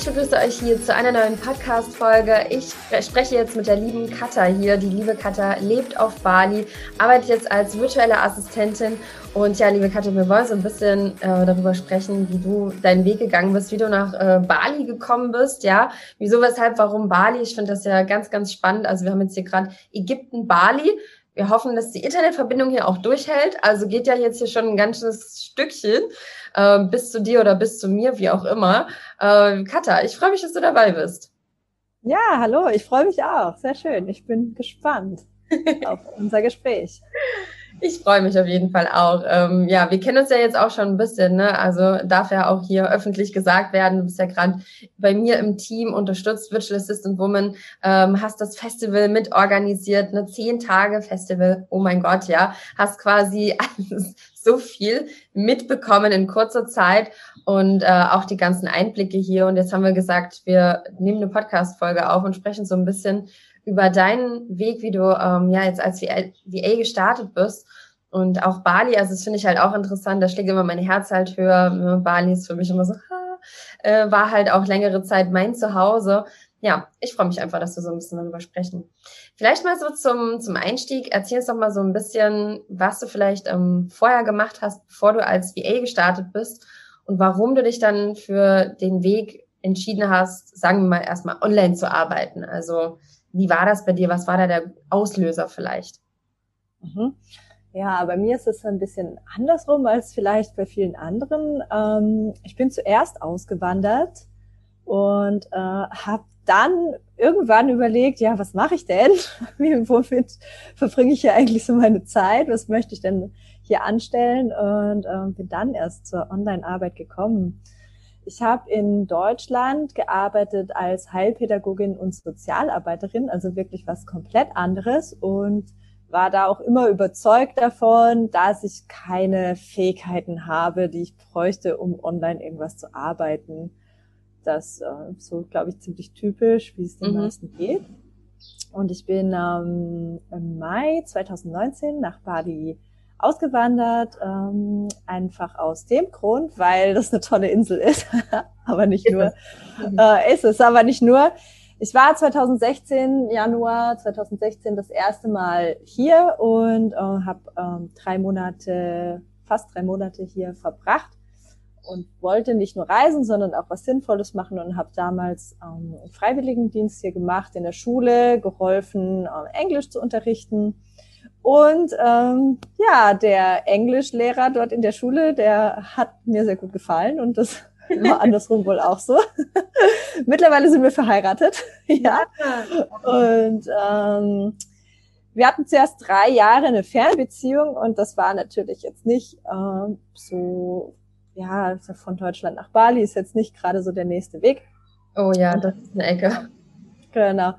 Ich begrüße euch hier zu einer neuen Podcast-Folge. Ich spreche jetzt mit der lieben Katha hier. Die liebe Katha lebt auf Bali, arbeitet jetzt als virtuelle Assistentin. Und ja, liebe Katha, wir wollen so ein bisschen äh, darüber sprechen, wie du deinen Weg gegangen bist, wie du nach äh, Bali gekommen bist, ja. Wieso, weshalb, warum Bali? Ich finde das ja ganz, ganz spannend. Also wir haben jetzt hier gerade Ägypten, Bali. Wir hoffen, dass die Internetverbindung hier auch durchhält. Also geht ja jetzt hier schon ein ganzes Stückchen äh, bis zu dir oder bis zu mir, wie auch immer. Äh, Katha, ich freue mich, dass du dabei bist. Ja, hallo, ich freue mich auch. Sehr schön. Ich bin gespannt auf unser Gespräch. Ich freue mich auf jeden Fall auch. Ähm, ja, wir kennen uns ja jetzt auch schon ein bisschen, ne? Also darf ja auch hier öffentlich gesagt werden. Du bist ja gerade bei mir im Team unterstützt, Virtual Assistant Woman, ähm, hast das Festival mitorganisiert, eine zehn Tage Festival. Oh mein Gott, ja, hast quasi alles, so viel mitbekommen in kurzer Zeit und äh, auch die ganzen Einblicke hier. Und jetzt haben wir gesagt, wir nehmen eine Podcast-Folge auf und sprechen so ein bisschen über deinen Weg, wie du ähm, ja jetzt als VA, gestartet bist. Und auch Bali, also das finde ich halt auch interessant, da schlägt immer mein Herz halt höher. Ne, Bali ist für mich immer so, äh, war halt auch längere Zeit mein Zuhause. Ja, ich freue mich einfach, dass wir so ein bisschen darüber sprechen. Vielleicht mal so zum, zum Einstieg, erzähl uns doch mal so ein bisschen, was du vielleicht ähm, vorher gemacht hast, bevor du als VA gestartet bist und warum du dich dann für den Weg entschieden hast, sagen wir mal erstmal online zu arbeiten. Also wie war das bei dir? Was war da der Auslöser vielleicht? Mhm. Ja, bei mir ist es ein bisschen andersrum als vielleicht bei vielen anderen. Ähm, ich bin zuerst ausgewandert und äh, habe dann irgendwann überlegt, ja, was mache ich denn? Womit verbringe ich hier eigentlich so meine Zeit? Was möchte ich denn hier anstellen? Und äh, bin dann erst zur Online-Arbeit gekommen. Ich habe in Deutschland gearbeitet als Heilpädagogin und Sozialarbeiterin, also wirklich was komplett anderes und war da auch immer überzeugt davon, dass ich keine Fähigkeiten habe, die ich bräuchte, um online irgendwas zu arbeiten. Das äh, so, glaube ich, ziemlich typisch, wie es den mhm. meisten geht. Und ich bin ähm, im Mai 2019 nach Bali ausgewandert, ähm, einfach aus dem Grund, weil das eine tolle Insel ist, aber nicht ist nur. Es. Äh, ist es, aber nicht nur. Ich war 2016, Januar 2016 das erste Mal hier und äh, habe ähm, drei Monate, fast drei Monate hier verbracht und wollte nicht nur reisen, sondern auch was Sinnvolles machen und habe damals ähm, Freiwilligendienst hier gemacht in der Schule, geholfen, äh, Englisch zu unterrichten und ähm, ja, der Englischlehrer dort in der Schule, der hat mir sehr gut gefallen und das war andersrum wohl auch so. Mittlerweile sind wir verheiratet, ja. Und ähm, wir hatten zuerst drei Jahre eine Fernbeziehung und das war natürlich jetzt nicht ähm, so, ja, von Deutschland nach Bali ist jetzt nicht gerade so der nächste Weg. Oh ja, das ist eine Ecke. Genau.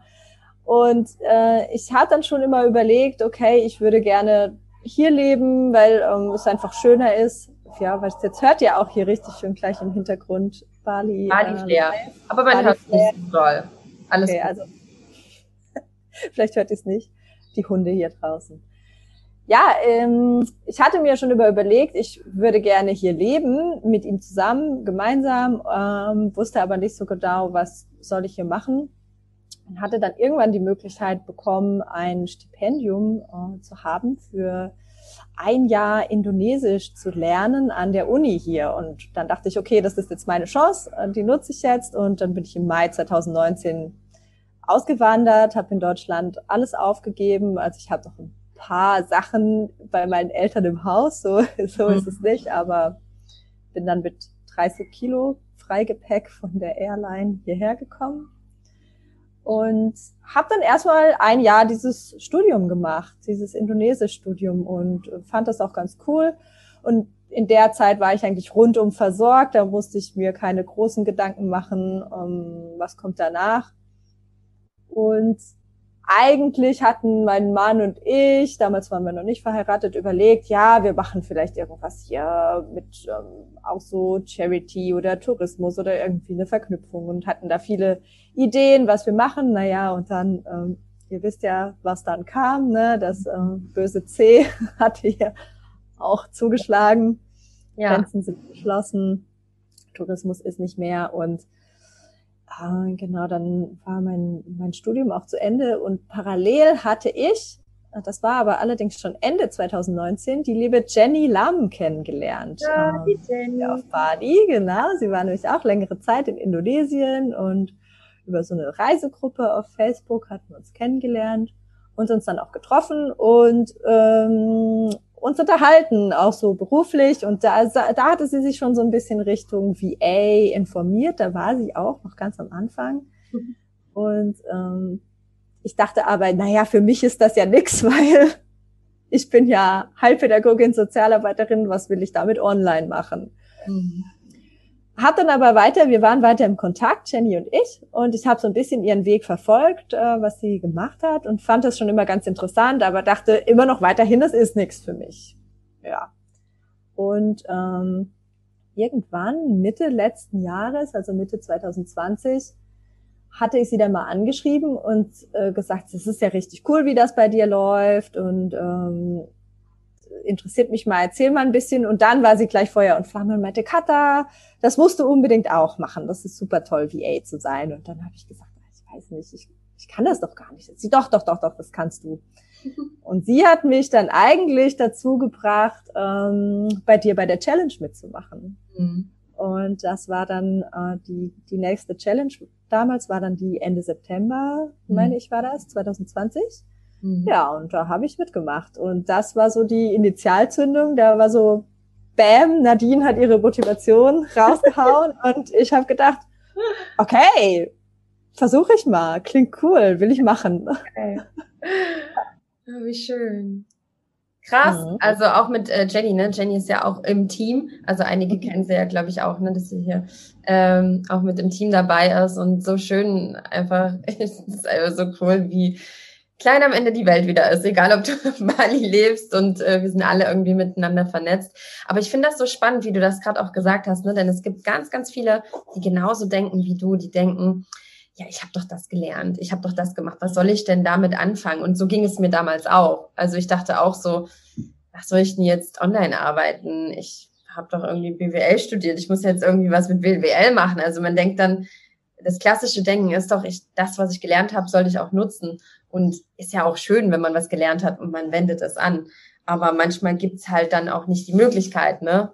Und äh, ich hatte dann schon immer überlegt, okay, ich würde gerne hier leben, weil ähm, es einfach schöner ist. Ja, weil jetzt hört ihr auch hier richtig schön gleich im Hintergrund Bali. Bali äh, Flair. Aber man hört es nicht so doll. Alles okay, gut. also vielleicht hört ihr es nicht. Die Hunde hier draußen. Ja, ähm, ich hatte mir schon über überlegt, ich würde gerne hier leben, mit ihm zusammen, gemeinsam, ähm, wusste aber nicht so genau, was soll ich hier machen und hatte dann irgendwann die Möglichkeit bekommen, ein Stipendium äh, zu haben für ein Jahr Indonesisch zu lernen an der Uni hier. Und dann dachte ich, okay, das ist jetzt meine Chance, äh, die nutze ich jetzt. Und dann bin ich im Mai 2019 ausgewandert, habe in Deutschland alles aufgegeben. Also ich habe noch ein paar Sachen bei meinen Eltern im Haus, so, so ist es nicht, aber bin dann mit 30 Kilo Freigepäck von der Airline hierher gekommen und habe dann erstmal ein Jahr dieses Studium gemacht, dieses Indonesisch-Studium und fand das auch ganz cool. Und in der Zeit war ich eigentlich rundum versorgt, da musste ich mir keine großen Gedanken machen, um, was kommt danach. Und eigentlich hatten mein Mann und ich, damals waren wir noch nicht verheiratet, überlegt, ja, wir machen vielleicht irgendwas hier mit ähm, auch so Charity oder Tourismus oder irgendwie eine Verknüpfung und hatten da viele Ideen, was wir machen. Naja, und dann, ähm, ihr wisst ja, was dann kam, ne? Das äh, böse C hatte hier auch zugeschlagen. Ja. Grenzen sind geschlossen. Tourismus ist nicht mehr und äh, genau, dann war mein, mein Studium auch zu Ende und parallel hatte ich, das war aber allerdings schon Ende 2019, die liebe Jenny Lam kennengelernt. Ja, die Jenny. Auf Bali, genau. Sie war nämlich auch längere Zeit in Indonesien und über so eine Reisegruppe auf Facebook hatten wir uns kennengelernt und uns dann auch getroffen und ähm, uns unterhalten, auch so beruflich. Und da, da hatte sie sich schon so ein bisschen Richtung VA informiert. Da war sie auch noch ganz am Anfang. Mhm. Und ähm, ich dachte aber, naja, für mich ist das ja nix, weil ich bin ja Heilpädagogin, Sozialarbeiterin, was will ich damit online machen? Mhm. Hab dann aber weiter, wir waren weiter im Kontakt, Jenny und ich, und ich habe so ein bisschen ihren Weg verfolgt, äh, was sie gemacht hat und fand das schon immer ganz interessant, aber dachte immer noch weiterhin, das ist nichts für mich. Ja. Und ähm, irgendwann Mitte letzten Jahres, also Mitte 2020, hatte ich sie dann mal angeschrieben und äh, gesagt, es ist ja richtig cool, wie das bei dir läuft und ähm, interessiert mich mal, erzähl mal ein bisschen. Und dann war sie gleich Feuer und Flamme und meinte, Kata, das musst du unbedingt auch machen. Das ist super toll, VA zu sein. Und dann habe ich gesagt, ah, ich weiß nicht, ich, ich kann das doch gar nicht. Sie, doch, doch, doch, doch, das kannst du. Und sie hat mich dann eigentlich dazu gebracht, ähm, bei dir bei der Challenge mitzumachen. Mhm. Und das war dann äh, die, die nächste Challenge. Damals war dann die Ende September, mhm. meine ich, war das, 2020. Mhm. Ja, und da habe ich mitgemacht. Und das war so die Initialzündung. Da war so, bam, Nadine hat ihre Motivation rausgehauen und ich habe gedacht, okay, versuche ich mal, klingt cool, will ich machen. Okay. Oh, wie schön. Krass, mhm. also auch mit äh, Jenny, ne? Jenny ist ja auch im Team, also einige mhm. kennen sie ja, glaube ich, auch, ne, dass sie hier ähm, auch mit im Team dabei ist und so schön einfach, es ist einfach so cool, wie klein am Ende die Welt wieder ist, egal ob du auf Bali lebst und äh, wir sind alle irgendwie miteinander vernetzt. Aber ich finde das so spannend, wie du das gerade auch gesagt hast, ne? denn es gibt ganz, ganz viele, die genauso denken wie du, die denken, ja, ich habe doch das gelernt, ich habe doch das gemacht, was soll ich denn damit anfangen? Und so ging es mir damals auch. Also ich dachte auch so, was soll ich denn jetzt online arbeiten? Ich habe doch irgendwie BWL studiert, ich muss jetzt irgendwie was mit BWL machen. Also man denkt dann, das klassische Denken ist doch, ich, das, was ich gelernt habe, sollte ich auch nutzen. Und ist ja auch schön, wenn man was gelernt hat und man wendet es an. Aber manchmal gibt's halt dann auch nicht die Möglichkeit, ne?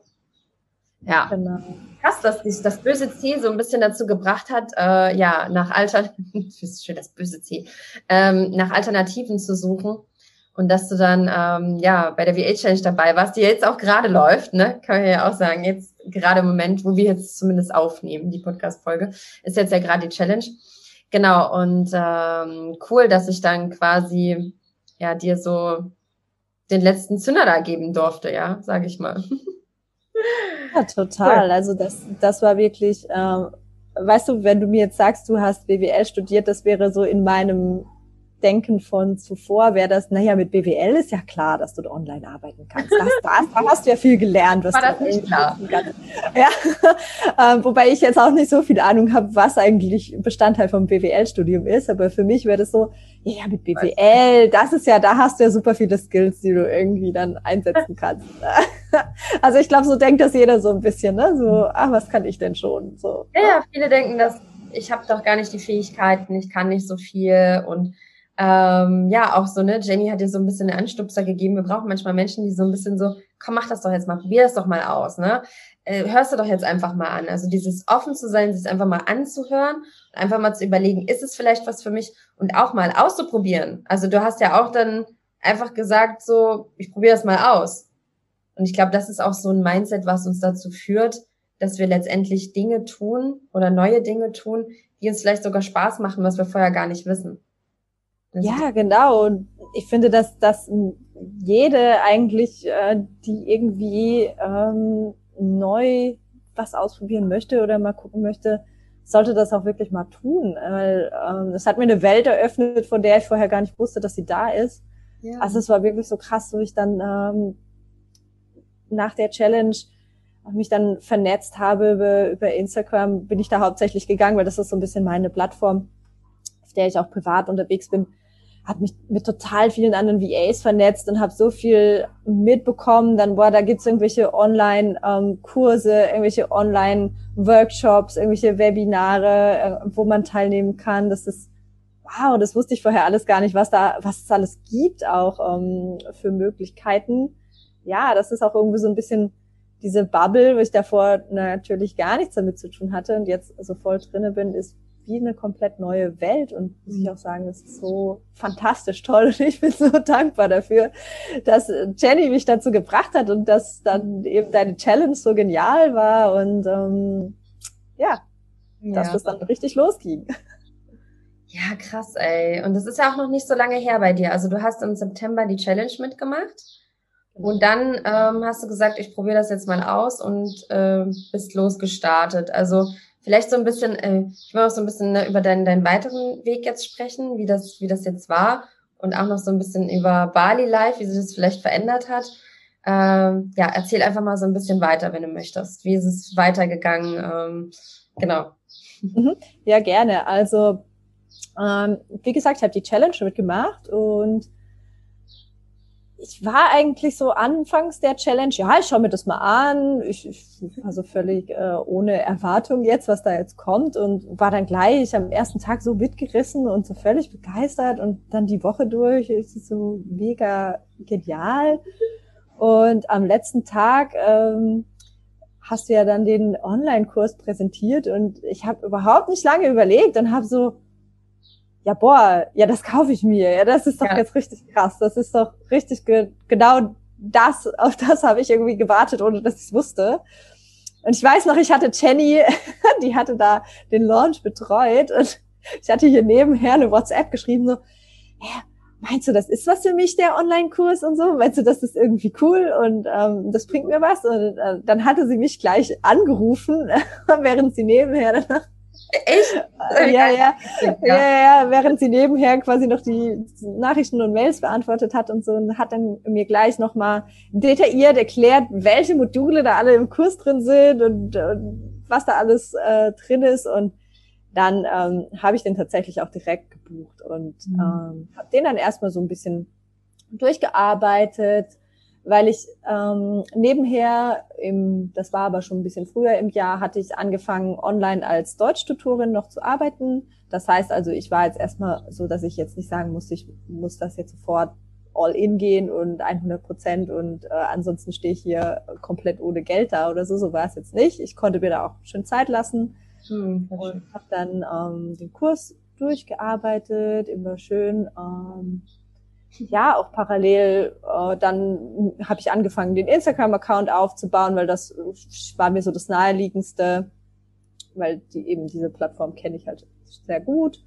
Ja. Genau. Krass, dass dich das böse C so ein bisschen dazu gebracht hat, äh, ja, nach Alter, schön das böse C, ähm, nach Alternativen zu suchen. Und dass du dann ähm, ja bei der VA Challenge dabei warst, die jetzt auch gerade läuft, ne? Kann man ja auch sagen, jetzt gerade im Moment, wo wir jetzt zumindest aufnehmen, die Podcast-Folge, ist jetzt ja gerade die Challenge. Genau, und ähm, cool, dass ich dann quasi ja dir so den letzten Zünder da geben durfte, ja, sage ich mal. Ja, total. Cool. Also das, das war wirklich, ähm, weißt du, wenn du mir jetzt sagst, du hast BWL studiert, das wäre so in meinem Denken von zuvor wäre das, naja, mit BWL ist ja klar, dass du da online arbeiten kannst. Das, das, da hast du ja viel gelernt. Was War das nicht klar? Ja, ähm, wobei ich jetzt auch nicht so viel Ahnung habe, was eigentlich Bestandteil vom BWL-Studium ist. Aber für mich wäre das so, ja, mit BWL, das ist ja, da hast du ja super viele Skills, die du irgendwie dann einsetzen kannst. also ich glaube, so denkt das jeder so ein bisschen, ne? So, ach, was kann ich denn schon? So. Ja, ja viele denken, dass ich habe doch gar nicht die Fähigkeiten, ich kann nicht so viel und ähm, ja, auch so, ne, Jenny hat dir so ein bisschen einen Anstupser gegeben. Wir brauchen manchmal Menschen, die so ein bisschen so, komm, mach das doch jetzt mal, probier das doch mal aus, ne? Äh, hörst du doch jetzt einfach mal an. Also dieses offen zu sein, sich einfach mal anzuhören, einfach mal zu überlegen, ist es vielleicht was für mich und auch mal auszuprobieren. Also du hast ja auch dann einfach gesagt, so, ich probiere das mal aus. Und ich glaube, das ist auch so ein Mindset, was uns dazu führt, dass wir letztendlich Dinge tun oder neue Dinge tun, die uns vielleicht sogar Spaß machen, was wir vorher gar nicht wissen. Ja, genau. Und ich finde, dass, dass jede eigentlich, äh, die irgendwie ähm, neu was ausprobieren möchte oder mal gucken möchte, sollte das auch wirklich mal tun. Weil ähm, es hat mir eine Welt eröffnet, von der ich vorher gar nicht wusste, dass sie da ist. Ja. Also es war wirklich so krass, wo ich dann ähm, nach der Challenge mich dann vernetzt habe über, über Instagram, bin ich da hauptsächlich gegangen, weil das ist so ein bisschen meine Plattform, auf der ich auch privat unterwegs bin habe mich mit total vielen anderen VAs vernetzt und habe so viel mitbekommen. Dann, boah, da gibt's irgendwelche Online-Kurse, ähm, irgendwelche Online-Workshops, irgendwelche Webinare, äh, wo man teilnehmen kann. Das ist, wow, das wusste ich vorher alles gar nicht, was da, was es alles gibt auch ähm, für Möglichkeiten. Ja, das ist auch irgendwie so ein bisschen diese Bubble, wo ich davor natürlich gar nichts damit zu tun hatte und jetzt so voll drinne bin, ist wie eine komplett neue Welt und muss ich mhm. auch sagen, das ist so fantastisch toll und ich bin so dankbar dafür, dass Jenny mich dazu gebracht hat und dass dann eben deine Challenge so genial war und ähm, ja, ja, dass das dann richtig losging. Ja, krass, ey. Und das ist ja auch noch nicht so lange her bei dir. Also du hast im September die Challenge mitgemacht. Genau. Und dann ähm, hast du gesagt, ich probiere das jetzt mal aus und äh, bist losgestartet. Also Vielleicht so ein bisschen, äh, ich will auch so ein bisschen ne, über deinen, deinen weiteren Weg jetzt sprechen, wie das, wie das jetzt war und auch noch so ein bisschen über Bali Life, wie sich das vielleicht verändert hat. Ähm, ja, erzähl einfach mal so ein bisschen weiter, wenn du möchtest. Wie ist es weitergegangen? Ähm, genau. Mhm. Ja, gerne. Also, ähm, wie gesagt, ich habe die Challenge mitgemacht und ich war eigentlich so anfangs der Challenge, ja, ich schaue mir das mal an, ich, ich also völlig äh, ohne Erwartung jetzt, was da jetzt kommt und war dann gleich am ersten Tag so mitgerissen und so völlig begeistert und dann die Woche durch ist so mega genial. Und am letzten Tag ähm, hast du ja dann den Online-Kurs präsentiert und ich habe überhaupt nicht lange überlegt und habe so ja, boah, ja, das kaufe ich mir. Ja, das ist doch ja. jetzt richtig krass. Das ist doch richtig ge genau das, auf das habe ich irgendwie gewartet, ohne dass ich es wusste. Und ich weiß noch, ich hatte Jenny, die hatte da den Launch betreut und ich hatte hier nebenher eine WhatsApp geschrieben, so, ja, meinst du, das ist was für mich, der Online-Kurs und so? Meinst du, das ist irgendwie cool und ähm, das bringt mir was? Und äh, dann hatte sie mich gleich angerufen, während sie nebenher danach Echt? Ja, ja, ja, ja, während sie nebenher quasi noch die Nachrichten und Mails beantwortet hat und so, und hat dann mir gleich nochmal detailliert erklärt, welche Module da alle im Kurs drin sind und, und was da alles äh, drin ist. Und dann ähm, habe ich den tatsächlich auch direkt gebucht und mhm. ähm, habe den dann erstmal so ein bisschen durchgearbeitet, weil ich ähm, nebenher, im, das war aber schon ein bisschen früher im Jahr, hatte ich angefangen, online als Deutschtutorin noch zu arbeiten. Das heißt also, ich war jetzt erstmal so, dass ich jetzt nicht sagen musste, ich muss das jetzt sofort all in gehen und 100 Prozent und äh, ansonsten stehe ich hier komplett ohne Geld da oder so. So war es jetzt nicht. Ich konnte mir da auch schön Zeit lassen hm, und habe dann ähm, den Kurs durchgearbeitet, immer schön ähm, ja, auch parallel, äh, dann habe ich angefangen, den Instagram-Account aufzubauen, weil das war mir so das naheliegendste, weil die eben diese Plattform kenne ich halt sehr gut.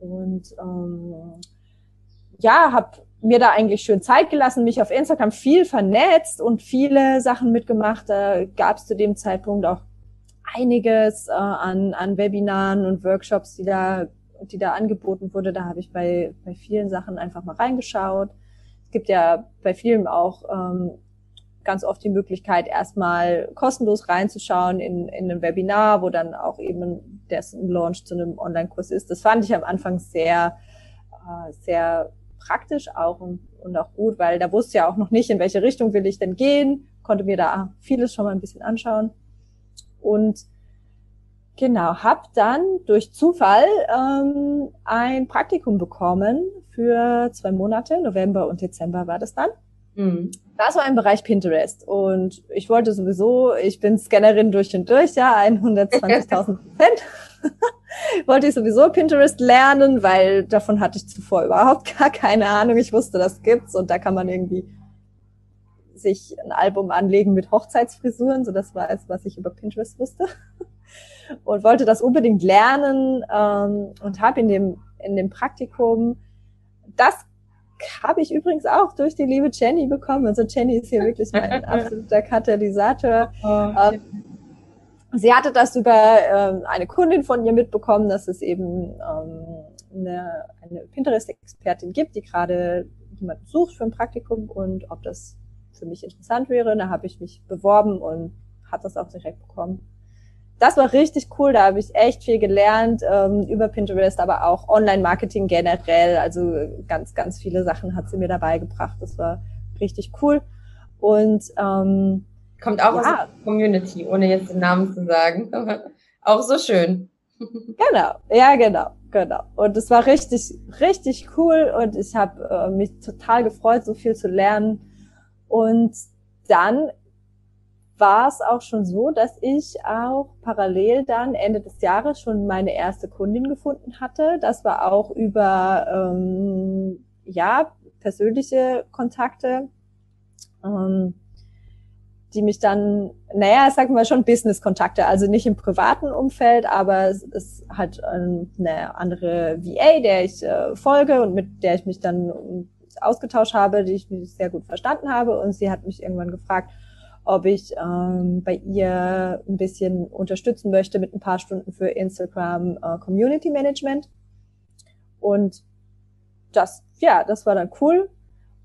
Und ähm, ja, habe mir da eigentlich schön Zeit gelassen, mich auf Instagram viel vernetzt und viele Sachen mitgemacht. Da gab es zu dem Zeitpunkt auch einiges äh, an, an Webinaren und Workshops, die da die da angeboten wurde, da habe ich bei, bei vielen Sachen einfach mal reingeschaut. Es gibt ja bei vielen auch ähm, ganz oft die Möglichkeit, erstmal kostenlos reinzuschauen in, in einem Webinar, wo dann auch eben dessen Launch zu einem Online-Kurs ist. Das fand ich am Anfang sehr, äh, sehr praktisch auch und, und auch gut, weil da wusste ja auch noch nicht, in welche Richtung will ich denn gehen, konnte mir da vieles schon mal ein bisschen anschauen. Und Genau, habe dann durch Zufall ähm, ein Praktikum bekommen für zwei Monate, November und Dezember war das dann. Mhm. Das war im Bereich Pinterest und ich wollte sowieso, ich bin Scannerin durch und durch, ja, 120.000 Prozent. wollte ich sowieso Pinterest lernen, weil davon hatte ich zuvor überhaupt gar keine Ahnung. Ich wusste, das gibt's und da kann man irgendwie sich ein Album anlegen mit Hochzeitsfrisuren. So das war es, was ich über Pinterest wusste und wollte das unbedingt lernen ähm, und habe in dem, in dem Praktikum, das habe ich übrigens auch durch die liebe Jenny bekommen. Also Jenny ist hier wirklich mein absoluter Katalysator. Oh, ähm, sie hatte das über ähm, eine Kundin von ihr mitbekommen, dass es eben ähm, eine, eine Pinterest-Expertin gibt, die gerade jemanden sucht für ein Praktikum und ob das für mich interessant wäre. Da habe ich mich beworben und hat das auch direkt bekommen. Das war richtig cool. Da habe ich echt viel gelernt ähm, über Pinterest, aber auch Online-Marketing generell. Also ganz, ganz viele Sachen hat sie mir dabei gebracht. Das war richtig cool. Und ähm, kommt auch ja. aus der Community, ohne jetzt den Namen zu sagen. auch so schön. genau, ja, genau, genau. Und es war richtig, richtig cool und ich habe äh, mich total gefreut, so viel zu lernen. Und dann war es auch schon so, dass ich auch parallel dann Ende des Jahres schon meine erste Kundin gefunden hatte. Das war auch über ähm, ja persönliche Kontakte, ähm, die mich dann, naja, sagen wir schon Business-Kontakte, also nicht im privaten Umfeld, aber es ist halt ähm, eine andere VA, der ich äh, folge und mit der ich mich dann ausgetauscht habe, die ich mich sehr gut verstanden habe. Und sie hat mich irgendwann gefragt, ob ich ähm, bei ihr ein bisschen unterstützen möchte mit ein paar Stunden für Instagram äh, Community Management. Und das, ja, das war dann cool.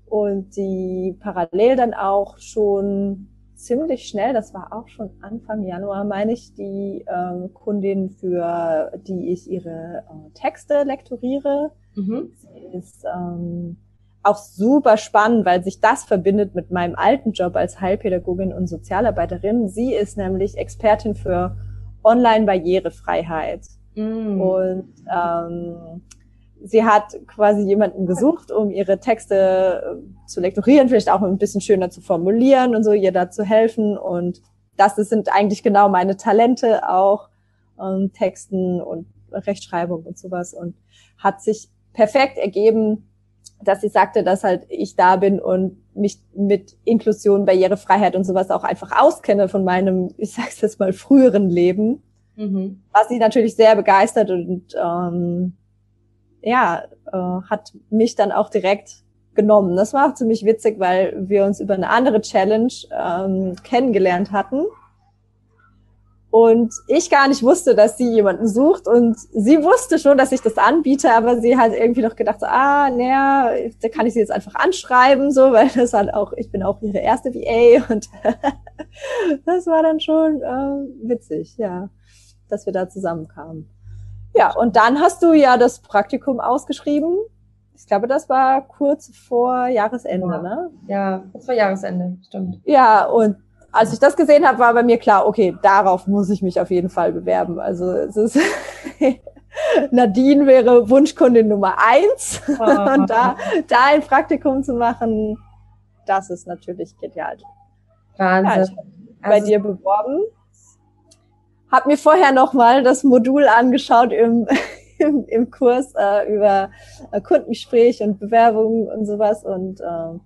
Und die parallel dann auch schon ziemlich schnell, das war auch schon Anfang Januar, meine ich, die ähm, Kundin, für die ich ihre äh, Texte lektoriere. Mhm. Sie ist ähm, auch super spannend, weil sich das verbindet mit meinem alten Job als Heilpädagogin und Sozialarbeiterin. Sie ist nämlich Expertin für Online-Barrierefreiheit. Mm. Und ähm, sie hat quasi jemanden gesucht, um ihre Texte äh, zu lektorieren, vielleicht auch ein bisschen schöner zu formulieren und so, ihr da zu helfen. Und das, das sind eigentlich genau meine Talente auch, ähm, Texten und Rechtschreibung und sowas. Und hat sich perfekt ergeben, dass sie sagte, dass halt ich da bin und mich mit Inklusion, Barrierefreiheit und sowas auch einfach auskenne von meinem, ich sag's jetzt mal, früheren Leben. Mhm. Was sie natürlich sehr begeistert und ähm, ja, äh, hat mich dann auch direkt genommen. Das war auch ziemlich witzig, weil wir uns über eine andere Challenge ähm, kennengelernt hatten und ich gar nicht wusste, dass sie jemanden sucht und sie wusste schon, dass ich das anbiete, aber sie hat irgendwie noch gedacht, so, ah, naja, da kann ich sie jetzt einfach anschreiben, so, weil das halt auch, ich bin auch ihre erste VA und das war dann schon äh, witzig, ja, dass wir da zusammenkamen. Ja, und dann hast du ja das Praktikum ausgeschrieben. Ich glaube, das war kurz vor Jahresende, ja. ne? Ja, kurz vor Jahresende, stimmt. Ja, und als ich das gesehen habe, war bei mir klar, okay, darauf muss ich mich auf jeden Fall bewerben. Also es ist Nadine wäre Wunschkundin Nummer eins. Oh. Und da, da ein Praktikum zu machen, das ist natürlich genial. Wahnsinn. Ja, bei also, dir beworben. Hab mir vorher nochmal das Modul angeschaut im, im, im Kurs äh, über Kundengespräch und Bewerbungen und sowas und äh,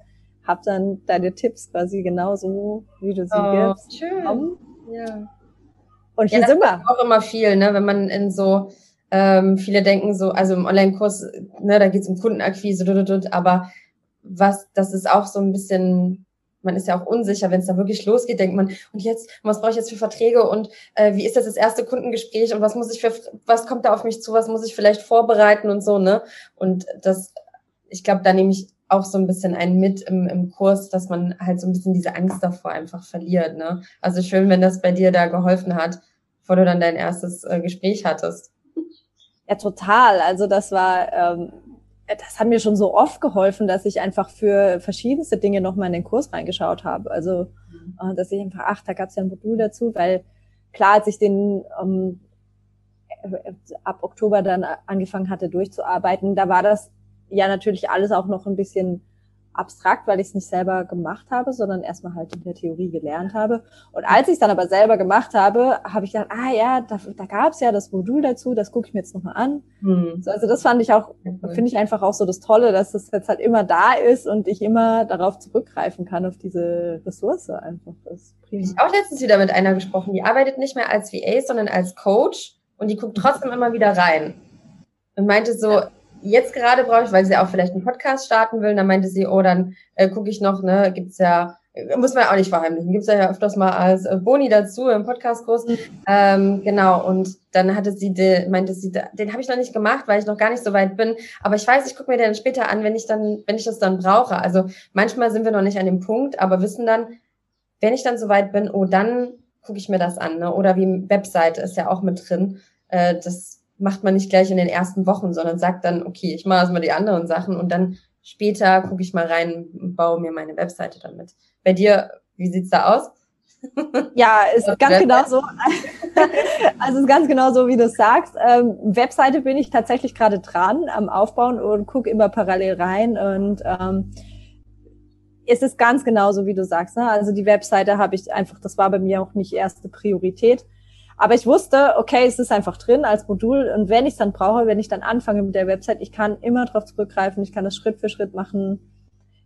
habe dann deine Tipps quasi genauso, wie du sie oh, gibst. Schön. Ja. Und hier ja, sind wir. Auch immer viel, ne, wenn man in so ähm, viele denken so, also im Online-Kurs, ne, da geht's um Kundenakquise, aber was, das ist auch so ein bisschen, man ist ja auch unsicher, wenn es da wirklich losgeht, denkt man, und jetzt, was brauche ich jetzt für Verträge und äh, wie ist das das erste Kundengespräch und was muss ich für, was kommt da auf mich zu, was muss ich vielleicht vorbereiten und so, ne? Und das, ich glaube, da nehme ich auch so ein bisschen einen mit im, im Kurs, dass man halt so ein bisschen diese Angst davor einfach verliert. Ne? Also schön, wenn das bei dir da geholfen hat, bevor du dann dein erstes äh, Gespräch hattest. Ja, total. Also das war, ähm, das hat mir schon so oft geholfen, dass ich einfach für verschiedenste Dinge nochmal in den Kurs reingeschaut habe. Also, mhm. äh, dass ich einfach, ach, da gab es ja ein Modul dazu, weil klar, als ich den ähm, äh, ab Oktober dann angefangen hatte durchzuarbeiten, da war das ja natürlich alles auch noch ein bisschen abstrakt, weil ich es nicht selber gemacht habe, sondern erstmal halt in der Theorie gelernt habe. Und als ich es dann aber selber gemacht habe, habe ich gedacht, ah ja, da, da gab es ja das Modul dazu, das gucke ich mir jetzt nochmal an. Hm. So, also das fand ich auch, finde ich einfach auch so das Tolle, dass das jetzt halt immer da ist und ich immer darauf zurückgreifen kann, auf diese Ressource einfach. Das ich habe auch letztens wieder mit einer gesprochen, die arbeitet nicht mehr als VA, sondern als Coach und die guckt trotzdem immer wieder rein. Und meinte so, ja jetzt gerade brauche ich, weil sie auch vielleicht einen Podcast starten will, dann meinte sie, oh, dann äh, gucke ich noch, ne, gibt's ja, muss man ja auch nicht verheimlichen, gibt's ja öfters mal als äh, Boni dazu im Podcastkurs. Mhm. Ähm, genau, und dann hatte sie, de, meinte sie, den habe ich noch nicht gemacht, weil ich noch gar nicht so weit bin. Aber ich weiß, ich gucke mir den später an, wenn ich dann, wenn ich das dann brauche. Also manchmal sind wir noch nicht an dem Punkt, aber wissen dann, wenn ich dann so weit bin, oh, dann gucke ich mir das an. Ne? Oder wie Webseite ist ja auch mit drin. Äh, das macht man nicht gleich in den ersten Wochen, sondern sagt dann, okay, ich mache erstmal die anderen Sachen und dann später gucke ich mal rein und baue mir meine Webseite dann mit. Bei dir, wie sieht's da aus? Ja, ist ganz genau so. also ist ganz genau so, wie du sagst. Ähm, Webseite bin ich tatsächlich gerade dran am Aufbauen und gucke immer parallel rein und ähm, es ist ganz genau so, wie du sagst. Ne? Also die Webseite habe ich einfach, das war bei mir auch nicht erste Priorität. Aber ich wusste, okay, es ist einfach drin als Modul und wenn ich es dann brauche, wenn ich dann anfange mit der Website, ich kann immer darauf zurückgreifen, ich kann das Schritt für Schritt machen.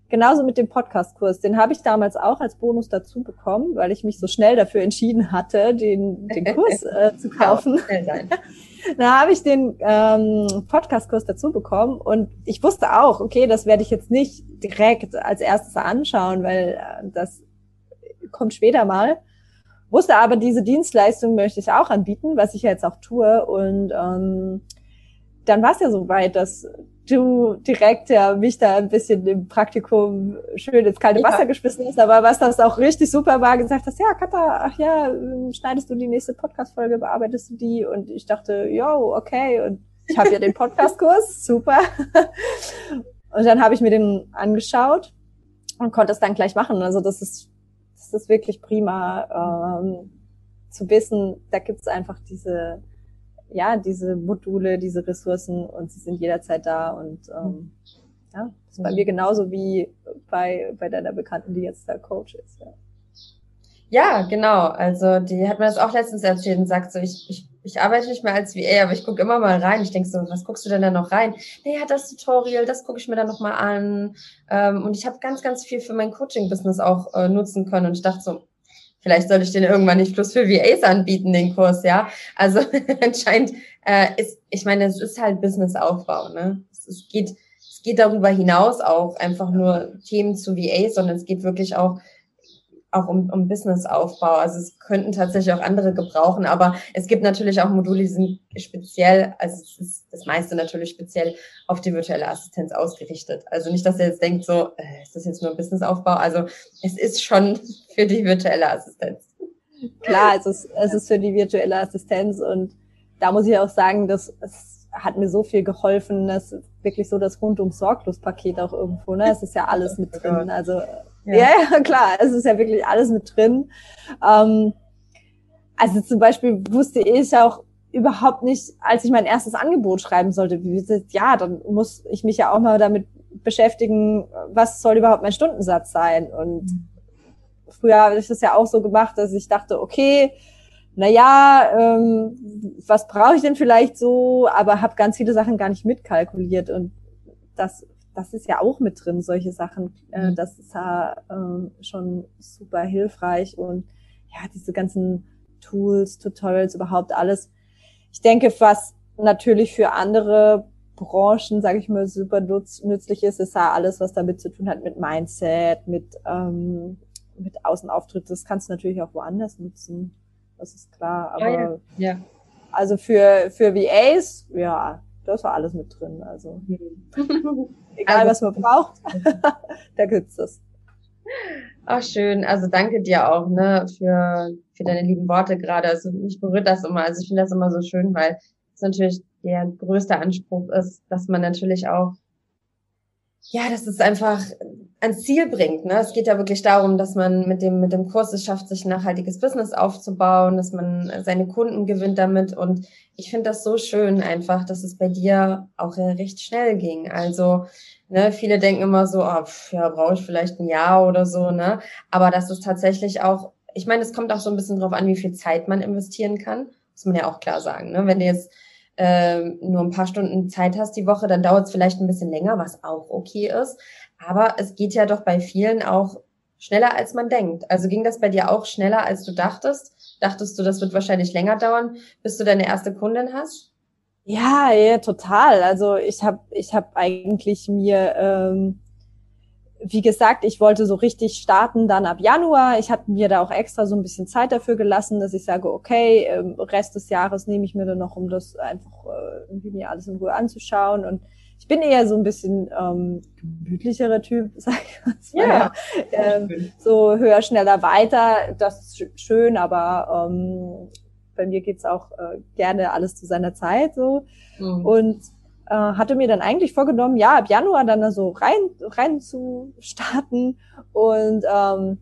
Genauso mit dem Podcast-Kurs. Den habe ich damals auch als Bonus dazu bekommen, weil ich mich so schnell dafür entschieden hatte, den, den Kurs äh, zu kaufen. da habe ich den ähm, Podcast-Kurs dazu bekommen und ich wusste auch, okay, das werde ich jetzt nicht direkt als erstes anschauen, weil äh, das kommt später mal. Wusste aber, diese Dienstleistung möchte ich auch anbieten, was ich jetzt auch tue. Und ähm, dann war es ja so weit, dass du direkt ja mich da ein bisschen im Praktikum schön ins kalte Wasser ja. geschmissen hast, aber was das auch richtig super war, gesagt hast, ja, Katha, ach ja, schneidest du die nächste Podcast-Folge, bearbeitest du die? Und ich dachte, yo, okay. Und ich habe ja den Podcast-Kurs, super. Und dann habe ich mir den angeschaut und konnte es dann gleich machen. Also das ist, das ist wirklich prima ähm, zu wissen, da gibt es einfach diese ja, diese Module, diese Ressourcen und sie sind jederzeit da und ähm, ja, das ist bei mir genauso wie bei, bei deiner Bekannten, die jetzt der Coach ist. Ja. Ja, genau. Also die hat mir das auch letztens erzählt und sagt so, ich, ich, ich arbeite nicht mehr als VA, aber ich gucke immer mal rein. Ich denke so, was guckst du denn da noch rein? Naja, das Tutorial, das gucke ich mir dann noch mal an. Ähm, und ich habe ganz, ganz viel für mein Coaching-Business auch äh, nutzen können. Und ich dachte so, Vielleicht soll ich den irgendwann nicht plus für VAs anbieten, den Kurs, ja. Also anscheinend äh, ist, ich meine, es ist halt Businessaufbau, ne? Es, es geht, es geht darüber hinaus auch einfach nur Themen zu VAs, sondern es geht wirklich auch auch um, um Businessaufbau. Also es könnten tatsächlich auch andere gebrauchen, aber es gibt natürlich auch Module, die sind speziell, also es ist das meiste natürlich speziell auf die virtuelle Assistenz ausgerichtet. Also nicht, dass ihr jetzt denkt, so, äh, ist das jetzt nur ein Businessaufbau? Also es ist schon für die virtuelle Assistenz. Klar, es ist, es ist für die virtuelle Assistenz und da muss ich auch sagen, dass es hat mir so viel geholfen, dass wirklich so das rundum sorglos Paket auch irgendwo, ne? Es ist ja alles mit drin. Also ja. ja, ja, klar, es ist ja wirklich alles mit drin. Ähm, also zum Beispiel wusste ich auch überhaupt nicht, als ich mein erstes Angebot schreiben sollte, wie ja, dann muss ich mich ja auch mal damit beschäftigen, was soll überhaupt mein Stundensatz sein. Und mhm. früher habe ich das ja auch so gemacht, dass ich dachte, okay, na ja, ähm, was brauche ich denn vielleicht so, aber habe ganz viele Sachen gar nicht mitkalkuliert und das das ist ja auch mit drin, solche Sachen. Äh, mhm. das ist ja äh, schon super hilfreich und ja, diese ganzen Tools, Tutorials, überhaupt alles. Ich denke, was natürlich für andere Branchen, sage ich mal, super nützlich ist, ist ja alles, was damit zu tun hat mit Mindset, mit, ähm, mit Außenauftritt. Das kannst du natürlich auch woanders nutzen. Das ist klar. Aber ja, ja. also für, für VAs, ja, das war alles mit drin. Also egal, also, was man braucht, da gibt's das. Ach schön, also danke dir auch ne für für deine lieben Worte gerade. Also mich berührt das immer. Also ich finde das immer so schön, weil es natürlich der größte Anspruch ist, dass man natürlich auch ja, dass es einfach ans Ziel bringt. Ne? Es geht ja wirklich darum, dass man mit dem, mit dem Kurs es schafft, sich ein nachhaltiges Business aufzubauen, dass man seine Kunden gewinnt damit. Und ich finde das so schön einfach, dass es bei dir auch recht schnell ging. Also, ne, viele denken immer so, oh, pff, ja, brauche ich vielleicht ein Jahr oder so, ne? Aber das ist tatsächlich auch, ich meine, es kommt auch so ein bisschen drauf an, wie viel Zeit man investieren kann. Muss man ja auch klar sagen. Ne? Wenn du jetzt äh, nur ein paar Stunden Zeit hast die Woche, dann dauert es vielleicht ein bisschen länger, was auch okay ist. Aber es geht ja doch bei vielen auch schneller, als man denkt. Also ging das bei dir auch schneller, als du dachtest? Dachtest du, das wird wahrscheinlich länger dauern, bis du deine erste Kundin hast? Ja, ja, total. Also ich habe ich hab eigentlich mir, ähm, wie gesagt, ich wollte so richtig starten dann ab Januar. Ich hatte mir da auch extra so ein bisschen Zeit dafür gelassen, dass ich sage, okay, ähm, Rest des Jahres nehme ich mir dann noch, um das einfach äh, irgendwie mir alles in Ruhe anzuschauen und Ich bin eher so ein bisschen ähm, gemütlicherer Typ, sag ich mal. Ja. Ähm, so höher, schneller, weiter, das ist schön, aber ähm, bei mir geht's auch äh, gerne alles zu seiner Zeit so. Mhm. Und äh, hatte mir dann eigentlich vorgenommen, ja, ab Januar dann so rein, rein zu starten. Und ähm,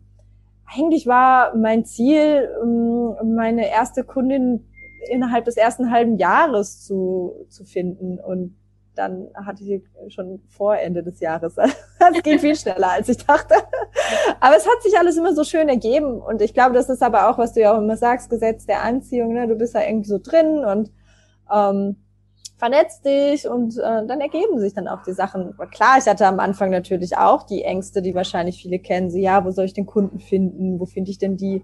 eigentlich war mein Ziel, ähm, meine erste Kundin innerhalb des ersten halben Jahres zu, zu finden. Und dann hatte ich schon vor Ende des Jahres. Das geht viel schneller, als ich dachte. Aber es hat sich alles immer so schön ergeben. Und ich glaube, das ist aber auch, was du ja auch immer sagst, Gesetz der Anziehung. Ne? Du bist da irgendwie so drin und ähm, vernetzt dich und äh, dann ergeben sich dann auch die Sachen. Aber klar, ich hatte am Anfang natürlich auch die Ängste, die wahrscheinlich viele kennen. So, ja, wo soll ich den Kunden finden? Wo finde ich denn die?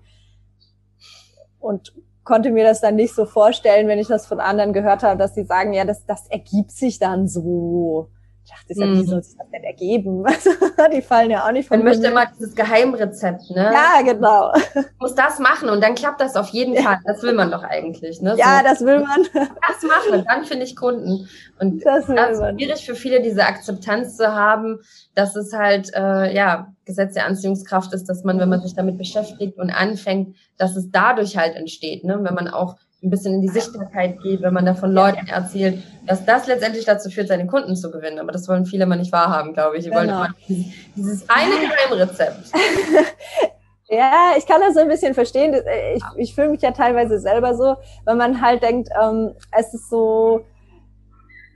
Und konnte mir das dann nicht so vorstellen, wenn ich das von anderen gehört habe, dass sie sagen, ja, das, das ergibt sich dann so. Ich dachte, ja, wie mhm. soll sich das denn ergeben? die fallen ja auch nicht von Man möchte immer dieses Geheimrezept, ne? Ja, genau. muss das machen und dann klappt das auf jeden Fall. Das will man doch eigentlich, ne? Ja, so, das will man. Das machen, dann finde ich Kunden. Und das, das ist schwierig für viele, diese Akzeptanz zu haben, dass es halt, äh, ja, Gesetz der Anziehungskraft ist, dass man, wenn man sich damit beschäftigt und anfängt, dass es dadurch halt entsteht, ne? Wenn man auch ein bisschen in die Sichtbarkeit geht, wenn man da von Leuten erzählt, dass das letztendlich dazu führt, seine Kunden zu gewinnen. Aber das wollen viele mal nicht wahrhaben, glaube ich. Die genau. wollen immer dieses, dieses eine Geheimrezept. Ja, ich kann das so ein bisschen verstehen. Ich, ich fühle mich ja teilweise selber so, wenn man halt denkt, ähm, es ist so,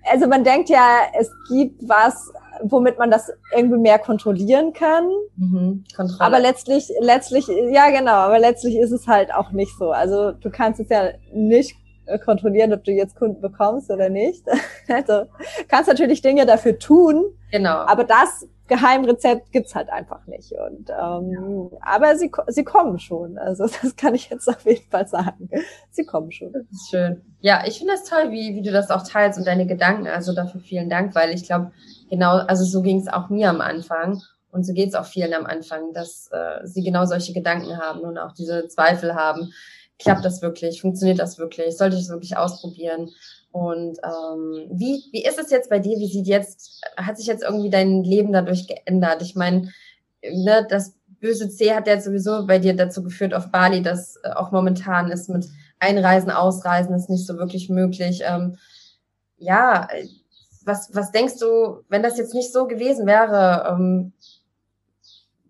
also man denkt ja, es gibt was, womit man das irgendwie mehr kontrollieren kann. Mhm, aber letztlich, letztlich, ja genau, aber letztlich ist es halt auch nicht so. Also du kannst es ja nicht äh, kontrollieren, ob du jetzt Kunden bekommst oder nicht. Also kannst natürlich Dinge dafür tun. Genau. Aber das Geheimrezept gibt's halt einfach nicht. Und ähm, aber sie, sie kommen schon. Also das kann ich jetzt auf jeden Fall sagen. Sie kommen schon. Das ist schön. Ja, ich finde das toll, wie, wie du das auch teilst und deine Gedanken. Also dafür vielen Dank, weil ich glaube, genau, also so ging es auch mir am Anfang. Und so geht es auch vielen am Anfang, dass äh, sie genau solche Gedanken haben und auch diese Zweifel haben. Klappt das wirklich? Funktioniert das wirklich? Sollte ich es wirklich ausprobieren? Und ähm, wie, wie ist es jetzt bei dir? Wie sieht jetzt, hat sich jetzt irgendwie dein Leben dadurch geändert? Ich meine, ne, das böse C hat ja sowieso bei dir dazu geführt auf Bali, dass äh, auch momentan ist mit Einreisen, Ausreisen ist nicht so wirklich möglich. Ähm, ja, was, was denkst du, wenn das jetzt nicht so gewesen wäre, ähm,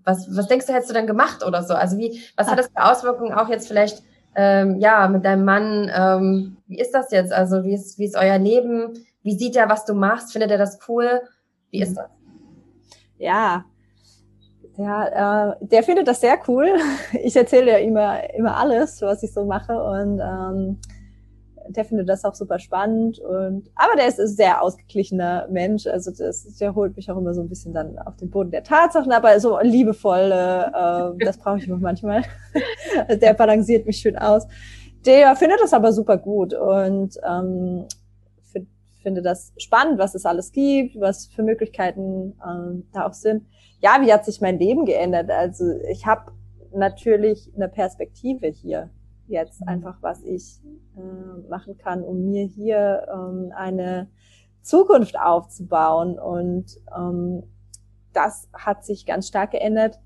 was, was denkst du, hättest du dann gemacht oder so? Also wie, was hat das für Auswirkungen auch jetzt vielleicht ähm, ja, mit deinem Mann, ähm, wie ist das jetzt? Also wie ist, wie ist euer Leben? Wie sieht er, was du machst? Findet er das cool? Wie ist das? Ja, ja, äh, der findet das sehr cool. Ich erzähle ja immer, immer alles, was ich so mache und ähm, der findet das auch super spannend und aber der ist ein sehr ausgeglichener Mensch, also das, der holt mich auch immer so ein bisschen dann auf den Boden der Tatsachen, aber so liebevoll, äh, das brauche ich noch manchmal. Also der balanciert mich schön aus. Der findet das aber super gut und ähm, finde das spannend, was es alles gibt, was für Möglichkeiten ähm, da auch sind. Ja, wie hat sich mein Leben geändert? Also ich habe natürlich eine Perspektive hier jetzt einfach, was ich äh, machen kann, um mir hier ähm, eine Zukunft aufzubauen. Und ähm, das hat sich ganz stark geändert,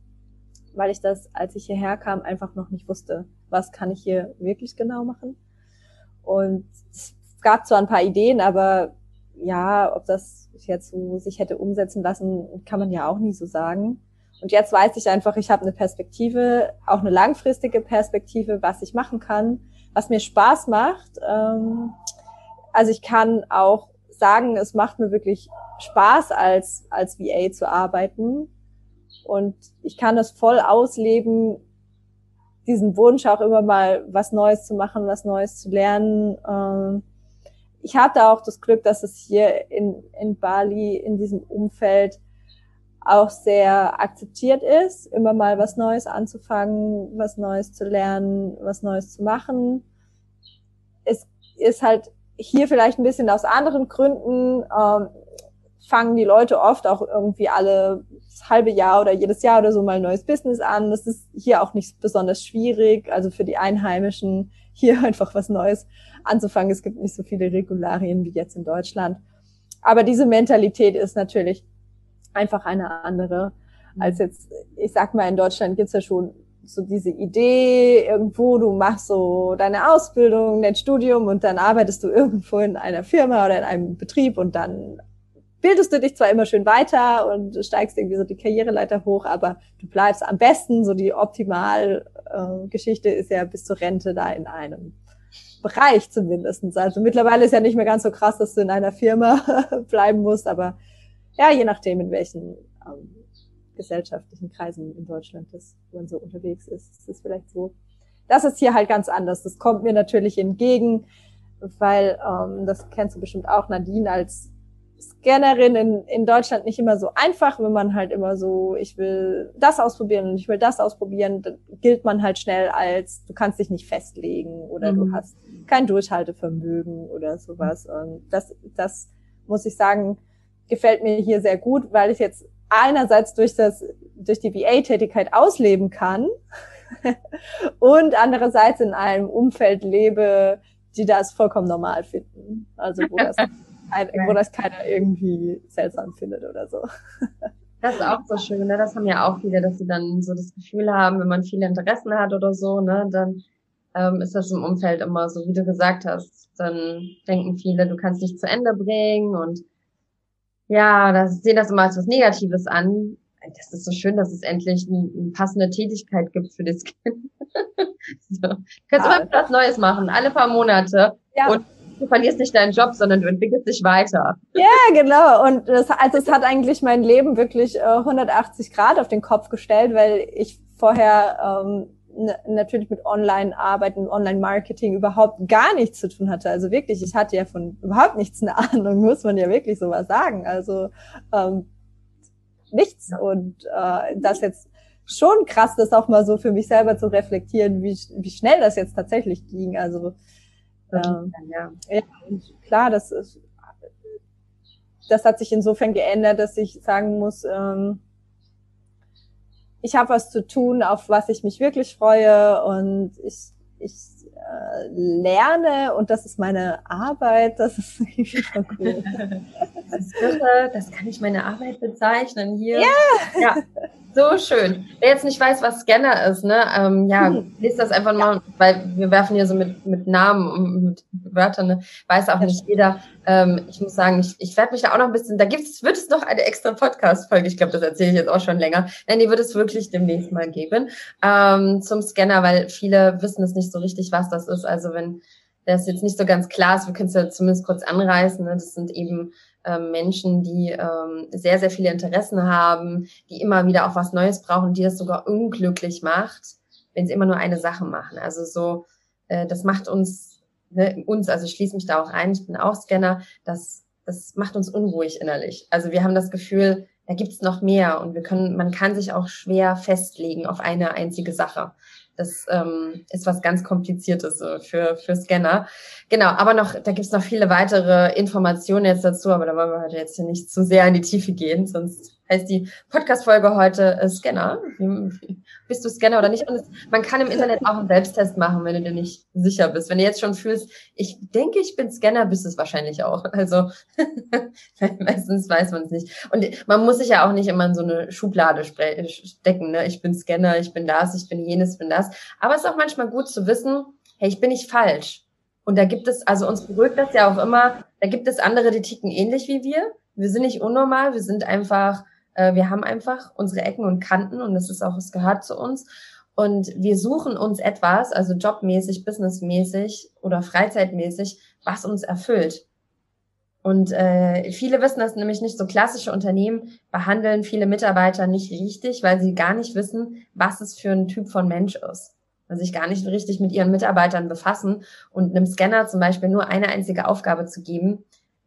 weil ich das, als ich hierher kam, einfach noch nicht wusste, was kann ich hier wirklich genau machen. Und es gab zwar ein paar Ideen, aber ja, ob das jetzt so sich hätte umsetzen lassen, kann man ja auch nie so sagen. Und jetzt weiß ich einfach, ich habe eine Perspektive, auch eine langfristige Perspektive, was ich machen kann, was mir Spaß macht. Ähm, also ich kann auch sagen, es macht mir wirklich Spaß, als, als VA zu arbeiten. Und ich kann das voll ausleben, diesen Wunsch auch immer mal was Neues zu machen, was Neues zu lernen. Ähm, ich hatte auch das Glück, dass es hier in, in Bali, in diesem Umfeld, auch sehr akzeptiert ist, immer mal was Neues anzufangen, was Neues zu lernen, was Neues zu machen. Es ist halt hier vielleicht ein bisschen aus anderen Gründen, ähm, fangen die Leute oft auch irgendwie alle halbe Jahr oder jedes Jahr oder so mal ein neues Business an. Das ist hier auch nicht besonders schwierig, also für die Einheimischen hier einfach was Neues anzufangen. Es gibt nicht so viele Regularien wie jetzt in Deutschland. aber diese Mentalität ist natürlich einfach eine andere. Als jetzt, ich sag mal, in Deutschland gibt's ja schon so diese Idee, irgendwo, du machst so deine Ausbildung, dein Studium und dann arbeitest du irgendwo in einer Firma oder in einem Betrieb und dann bildest du dich zwar immer schön weiter und steigst irgendwie so die Karriereleiter hoch, aber du bleibst am besten, so die Optimalgeschichte äh, ist ja bis zur Rente da in einem Bereich zumindestens. Also mittlerweile ist ja nicht mehr ganz so krass, dass du in einer Firma bleiben musst, aber ja, je nachdem, in welchen ähm, gesellschaftlichen Kreisen in Deutschland wo man so unterwegs ist, ist es vielleicht so. Das ist hier halt ganz anders. Das kommt mir natürlich entgegen, weil ähm, das kennst du bestimmt auch, Nadine, als Scannerin in, in Deutschland nicht immer so einfach, wenn man halt immer so, ich will das ausprobieren und ich will das ausprobieren, dann gilt man halt schnell als, du kannst dich nicht festlegen oder mhm. du hast kein Durchhaltevermögen oder sowas. Und das, das muss ich sagen, gefällt mir hier sehr gut, weil ich jetzt einerseits durch das, durch die VA-Tätigkeit ausleben kann und andererseits in einem Umfeld lebe, die das vollkommen normal finden. Also wo das, wo das keiner irgendwie seltsam findet oder so. Das ist auch so schön, ne? Das haben ja auch viele, dass sie dann so das Gefühl haben, wenn man viele Interessen hat oder so, ne, dann ähm, ist das im Umfeld immer so, wie du gesagt hast. Dann denken viele, du kannst dich zu Ende bringen und ja, das sehen das immer als was Negatives an. Das ist so schön, dass es endlich eine, eine passende Tätigkeit gibt für das Kind. so. Du kannst ja. immer was Neues machen, alle paar Monate. Ja. Und du verlierst nicht deinen Job, sondern du entwickelst dich weiter. Ja, genau. Und das, also es hat eigentlich mein Leben wirklich äh, 180 Grad auf den Kopf gestellt, weil ich vorher ähm, natürlich mit Online-Arbeiten, Online-Marketing überhaupt gar nichts zu tun hatte. Also wirklich, ich hatte ja von überhaupt nichts eine Ahnung, muss man ja wirklich sowas sagen. Also ähm, nichts. Und äh, das jetzt schon krass, das auch mal so für mich selber zu reflektieren, wie, wie schnell das jetzt tatsächlich ging. Also ähm, ja. ja, und klar, das ist, das hat sich insofern geändert, dass ich sagen muss, ähm, ich habe was zu tun, auf was ich mich wirklich freue und ich, ich äh, lerne und das ist meine Arbeit, das ist schon cool. Das, ist irre, das kann ich meine Arbeit bezeichnen hier. Yeah. Ja, so schön. Wer jetzt nicht weiß, was Scanner ist, ne, ähm, ja, hm. lest das einfach mal, weil wir werfen hier so mit, mit Namen und mit Wörtern, ne, weiß auch nicht jeder. Ähm, ich muss sagen, ich, ich werde mich da auch noch ein bisschen, da gibt's, wird es noch eine extra Podcast-Folge, ich glaube, das erzähle ich jetzt auch schon länger. Nein, die wird es wirklich demnächst mal geben, ähm, zum Scanner, weil viele wissen es nicht so richtig, was das ist. Also wenn das jetzt nicht so ganz klar ist, wir können es ja zumindest kurz anreißen, ne, das sind eben Menschen, die ähm, sehr, sehr viele Interessen haben, die immer wieder auch was Neues brauchen, die das sogar unglücklich macht, wenn sie immer nur eine Sache machen. Also so, äh, das macht uns, ne, uns, also ich schließe mich da auch ein, ich bin auch Scanner, das, das macht uns unruhig innerlich. Also wir haben das Gefühl, da gibt's noch mehr und wir können, man kann sich auch schwer festlegen auf eine einzige Sache. Das ähm, ist was ganz Kompliziertes so für, für Scanner. Genau, aber noch, da gibt's noch viele weitere Informationen jetzt dazu, aber da wollen wir heute jetzt nicht zu sehr in die Tiefe gehen, sonst heißt die Podcast-Folge heute äh, Scanner. Bist du Scanner oder nicht? Es, man kann im Internet auch einen Selbsttest machen, wenn du dir nicht sicher bist. Wenn du jetzt schon fühlst, ich denke, ich bin Scanner, bist du es wahrscheinlich auch. Also meistens weiß man es nicht. Und man muss sich ja auch nicht immer in so eine Schublade stecken. Ne? Ich bin Scanner, ich bin das, ich bin jenes, ich bin das. Aber es ist auch manchmal gut zu wissen, hey, ich bin nicht falsch. Und da gibt es, also uns beruhigt das ja auch immer, da gibt es andere, die ticken ähnlich wie wir. Wir sind nicht unnormal, wir sind einfach äh, wir haben einfach unsere Ecken und Kanten und das ist auch, es gehört zu uns. Und wir suchen uns etwas, also jobmäßig, businessmäßig oder freizeitmäßig, was uns erfüllt. Und äh, viele wissen das nämlich nicht. So klassische Unternehmen behandeln viele Mitarbeiter nicht richtig, weil sie gar nicht wissen, was es für ein Typ von Mensch ist. Weil sich gar nicht richtig mit ihren Mitarbeitern befassen und einem Scanner zum Beispiel nur eine einzige Aufgabe zu geben,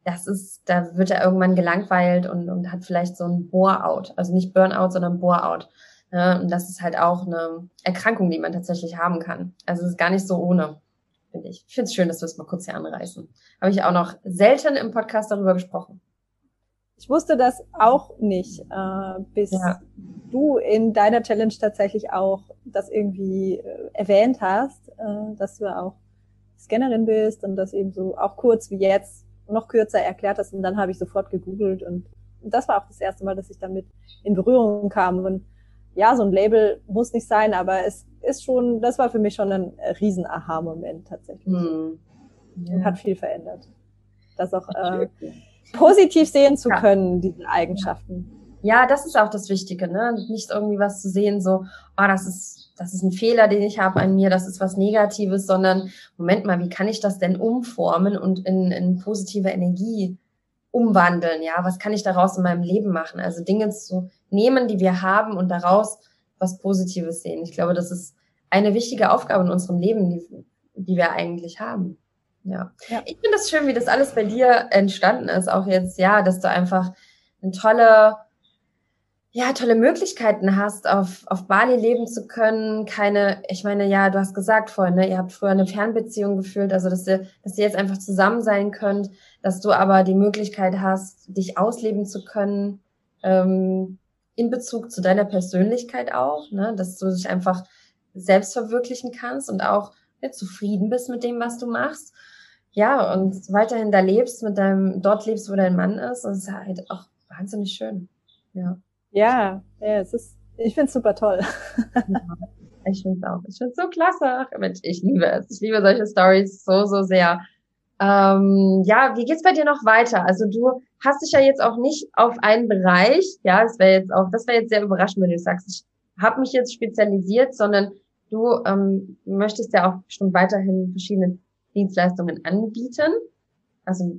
das ist, da wird er irgendwann gelangweilt und, und hat vielleicht so ein Bore-out. Also nicht Burnout, sondern Bore-out. Ja, und das ist halt auch eine Erkrankung, die man tatsächlich haben kann. Also es ist gar nicht so ohne, finde ich. Ich finde es schön, dass wir es mal kurz hier anreißen. Habe ich auch noch selten im Podcast darüber gesprochen. Ich wusste das auch nicht, äh, bis ja. du in deiner Challenge tatsächlich auch das irgendwie äh, erwähnt hast, äh, dass du auch Scannerin bist und das eben so auch kurz wie jetzt noch kürzer erklärt hast und dann habe ich sofort gegoogelt und das war auch das erste Mal, dass ich damit in Berührung kam und ja, so ein Label muss nicht sein, aber es ist schon, das war für mich schon ein riesen Aha-Moment tatsächlich. Hm. Ja. Hat viel verändert. Das auch äh, positiv sehen zu können, diese Eigenschaften. Ja, das ist auch das Wichtige, ne? Nicht irgendwie was zu sehen, so, oh, das ist, das ist ein Fehler, den ich habe an mir, das ist was Negatives, sondern Moment mal, wie kann ich das denn umformen und in, in positive Energie umwandeln? Ja, was kann ich daraus in meinem Leben machen? Also Dinge zu nehmen, die wir haben und daraus was Positives sehen. Ich glaube, das ist eine wichtige Aufgabe in unserem Leben, die, die wir eigentlich haben. Ja. ja. Ich finde das schön, wie das alles bei dir entstanden ist, auch jetzt, ja, dass du einfach eine tolle, ja, tolle Möglichkeiten hast, auf, auf Bali leben zu können. Keine, ich meine, ja, du hast gesagt vorhin, ne, ihr habt früher eine Fernbeziehung gefühlt, also dass ihr, dass ihr jetzt einfach zusammen sein könnt, dass du aber die Möglichkeit hast, dich ausleben zu können, ähm, in Bezug zu deiner Persönlichkeit auch, ne, dass du dich einfach selbst verwirklichen kannst und auch ja, zufrieden bist mit dem, was du machst ja, und weiterhin da lebst, mit deinem, dort lebst, wo dein Mann ist, und es ist halt auch wahnsinnig schön. Ja. Ja, ja, es ist, ich finde es super toll. ja, ich finde es auch. Ich finde es so klasse. Mensch, ich liebe es. Ich liebe solche Stories so, so sehr. Ähm, ja, wie geht's bei dir noch weiter? Also du hast dich ja jetzt auch nicht auf einen Bereich, ja, das wäre jetzt auch, das wäre jetzt sehr überraschend, wenn du sagst, ich habe mich jetzt spezialisiert, sondern du ähm, möchtest ja auch bestimmt weiterhin verschiedene Dienstleistungen anbieten. Also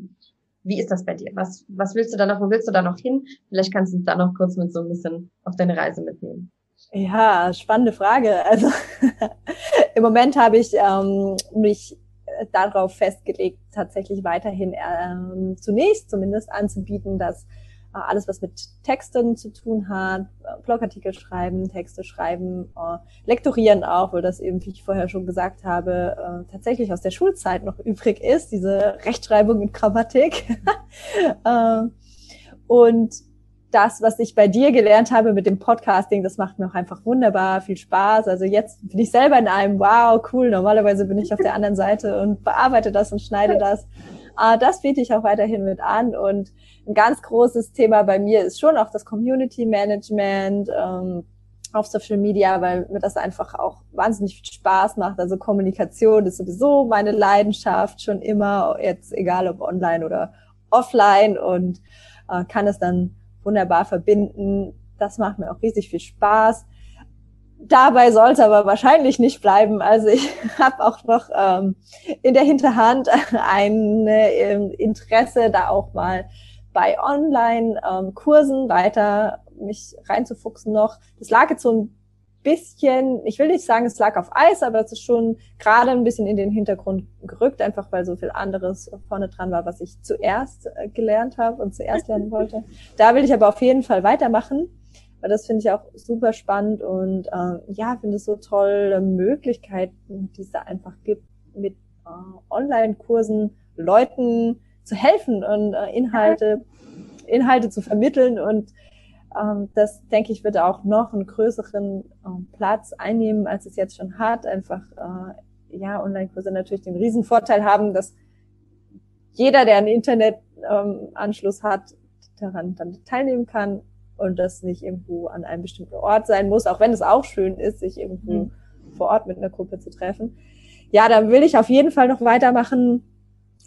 wie ist das bei dir? Was, was willst du da noch, wo willst du da noch hin? Vielleicht kannst du da noch kurz mit so ein bisschen auf deine Reise mitnehmen. Ja, spannende Frage. Also im Moment habe ich ähm, mich darauf festgelegt, tatsächlich weiterhin ähm, zunächst zumindest anzubieten, dass äh, alles, was mit Texten zu tun hat, äh, Blogartikel schreiben, Texte schreiben, äh, lektorieren auch, weil das eben, wie ich vorher schon gesagt habe, tatsächlich aus der Schulzeit noch übrig ist, diese Rechtschreibung und Grammatik. und das, was ich bei dir gelernt habe mit dem Podcasting, das macht mir auch einfach wunderbar viel Spaß. Also jetzt bin ich selber in einem, wow, cool, normalerweise bin ich auf der anderen Seite und bearbeite das und schneide das. Äh, das biete ich auch weiterhin mit an. Und ein ganz großes Thema bei mir ist schon auch das Community Management ähm, auf Social Media, weil mir das einfach auch wahnsinnig viel Spaß macht. Also Kommunikation ist sowieso meine Leidenschaft schon immer, jetzt egal ob online oder offline und äh, kann es dann wunderbar verbinden. Das macht mir auch riesig viel Spaß. Dabei sollte aber wahrscheinlich nicht bleiben. Also ich habe auch noch ähm, in der Hinterhand ein äh, Interesse, da auch mal bei Online-Kursen ähm, weiter mich reinzufuchsen noch. Das lag jetzt so ein bisschen, ich will nicht sagen, es lag auf Eis, aber es ist schon gerade ein bisschen in den Hintergrund gerückt, einfach weil so viel anderes vorne dran war, was ich zuerst äh, gelernt habe und zuerst lernen wollte. Da will ich aber auf jeden Fall weitermachen weil das finde ich auch super spannend und äh, ja, finde es so tolle Möglichkeiten, die es da einfach gibt, mit äh, Online-Kursen Leuten zu helfen und äh, Inhalte, Inhalte zu vermitteln und ähm, das denke ich wird auch noch einen größeren äh, Platz einnehmen, als es jetzt schon hat. Einfach äh, ja, Online-Kurse natürlich den Riesenvorteil haben, dass jeder, der einen Internetanschluss ähm, hat, daran dann teilnehmen kann und das nicht irgendwo an einem bestimmten Ort sein muss, auch wenn es auch schön ist, sich irgendwo mhm. vor Ort mit einer Gruppe zu treffen. Ja, dann will ich auf jeden Fall noch weitermachen.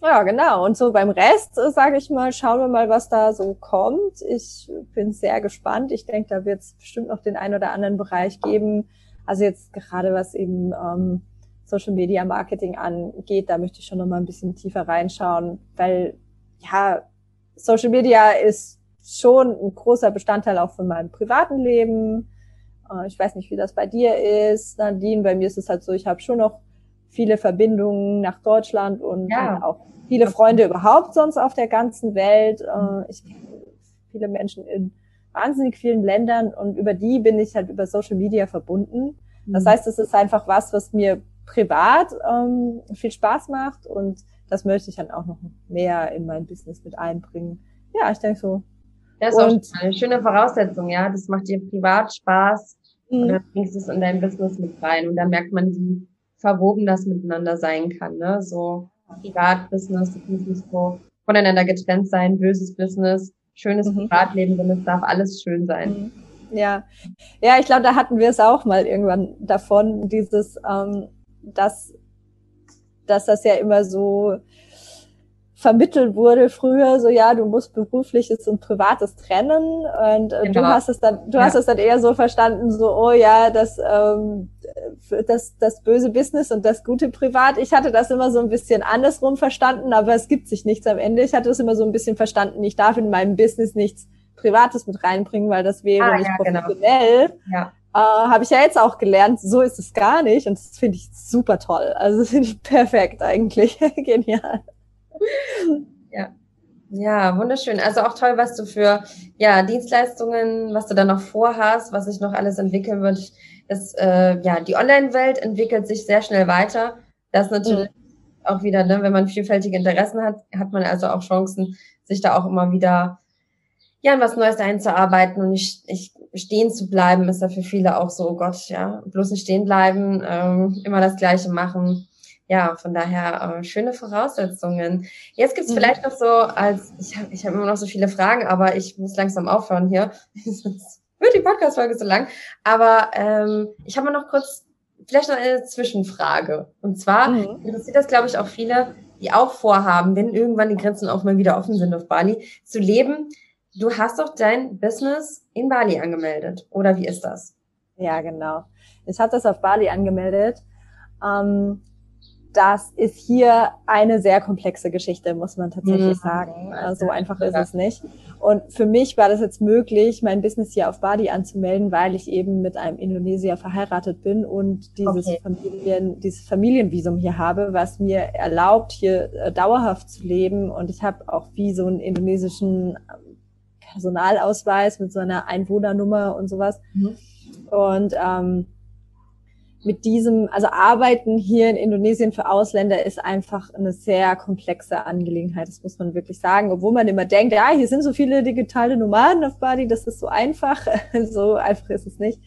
Ja, genau. Und so beim Rest, äh, sage ich mal, schauen wir mal, was da so kommt. Ich bin sehr gespannt. Ich denke, da wird es bestimmt noch den einen oder anderen Bereich geben. Also jetzt gerade was eben ähm, Social Media Marketing angeht, da möchte ich schon noch mal ein bisschen tiefer reinschauen, weil ja, Social Media ist schon ein großer Bestandteil auch von meinem privaten Leben. Äh, ich weiß nicht, wie das bei dir ist, Nadine. Bei mir ist es halt so, ich habe schon noch viele Verbindungen nach Deutschland und ja. auch viele Freunde überhaupt sonst auf der ganzen Welt. Äh, ich kenne viele Menschen in wahnsinnig vielen Ländern und über die bin ich halt über Social Media verbunden. Das mhm. heißt, es ist einfach was, was mir privat ähm, viel Spaß macht und das möchte ich dann auch noch mehr in mein Business mit einbringen. Ja, ich denke so, das ist und, auch eine schöne Voraussetzung, ja. Das macht dir privat Spaß und mhm. dann bringst du es in dein Business mit rein. Und dann merkt man, wie verwoben das miteinander sein kann, ne? So Privat, Business, das muss nicht so voneinander getrennt sein, böses Business, schönes mhm. Privatleben, denn es darf alles schön sein. Mhm. Ja, ja, ich glaube, da hatten wir es auch mal irgendwann davon, dieses, ähm, dass, dass das ja immer so vermittelt wurde früher, so ja, du musst berufliches und privates trennen und äh, genau. du hast es dann, du ja. hast es dann eher so verstanden, so oh ja, das, ähm, das, das böse Business und das gute Privat. Ich hatte das immer so ein bisschen andersrum verstanden, aber es gibt sich nichts am Ende. Ich hatte es immer so ein bisschen verstanden, ich darf in meinem Business nichts Privates mit reinbringen, weil das wäre ah, nicht ja, genau. professionell. Genau. Ja. Äh, Habe ich ja jetzt auch gelernt, so ist es gar nicht und das finde ich super toll. Also finde ich perfekt eigentlich. Genial. Ja. Ja, wunderschön. Also auch toll, was du für ja, Dienstleistungen, was du da noch vorhast, was sich noch alles entwickeln wird. Das, äh, ja, die Online-Welt entwickelt sich sehr schnell weiter. Das natürlich mhm. auch wieder, ne, wenn man vielfältige Interessen hat, hat man also auch Chancen, sich da auch immer wieder ja, in was Neues einzuarbeiten und nicht, nicht stehen zu bleiben, ist da für viele auch so, oh Gott, ja, bloß nicht stehen bleiben, ähm, immer das Gleiche machen ja, von daher äh, schöne Voraussetzungen. Jetzt gibt's mhm. vielleicht noch so als, ich habe ich hab immer noch so viele Fragen, aber ich muss langsam aufhören hier. wird die Podcast-Folge so lang. Aber ähm, ich habe noch kurz vielleicht noch eine Zwischenfrage. Und zwar mhm. interessiert das, glaube ich, auch viele, die auch vorhaben, wenn irgendwann die Grenzen auch mal wieder offen sind auf Bali, zu leben. Du hast doch dein Business in Bali angemeldet, oder wie ist das? Ja, genau. Ich habe das auf Bali angemeldet. Ähm, das ist hier eine sehr komplexe Geschichte, muss man tatsächlich mhm. sagen. So einfach ist ja. es nicht. Und für mich war das jetzt möglich, mein Business hier auf Bali anzumelden, weil ich eben mit einem Indonesier verheiratet bin und dieses okay. Familien, dieses Familienvisum hier habe, was mir erlaubt, hier äh, dauerhaft zu leben. Und ich habe auch wie so einen indonesischen ähm, Personalausweis mit so einer Einwohnernummer und sowas. Mhm. Und ähm, mit diesem, also Arbeiten hier in Indonesien für Ausländer ist einfach eine sehr komplexe Angelegenheit. Das muss man wirklich sagen. Obwohl man immer denkt, ja, hier sind so viele digitale Nomaden auf Bali, das ist so einfach. so einfach ist es nicht.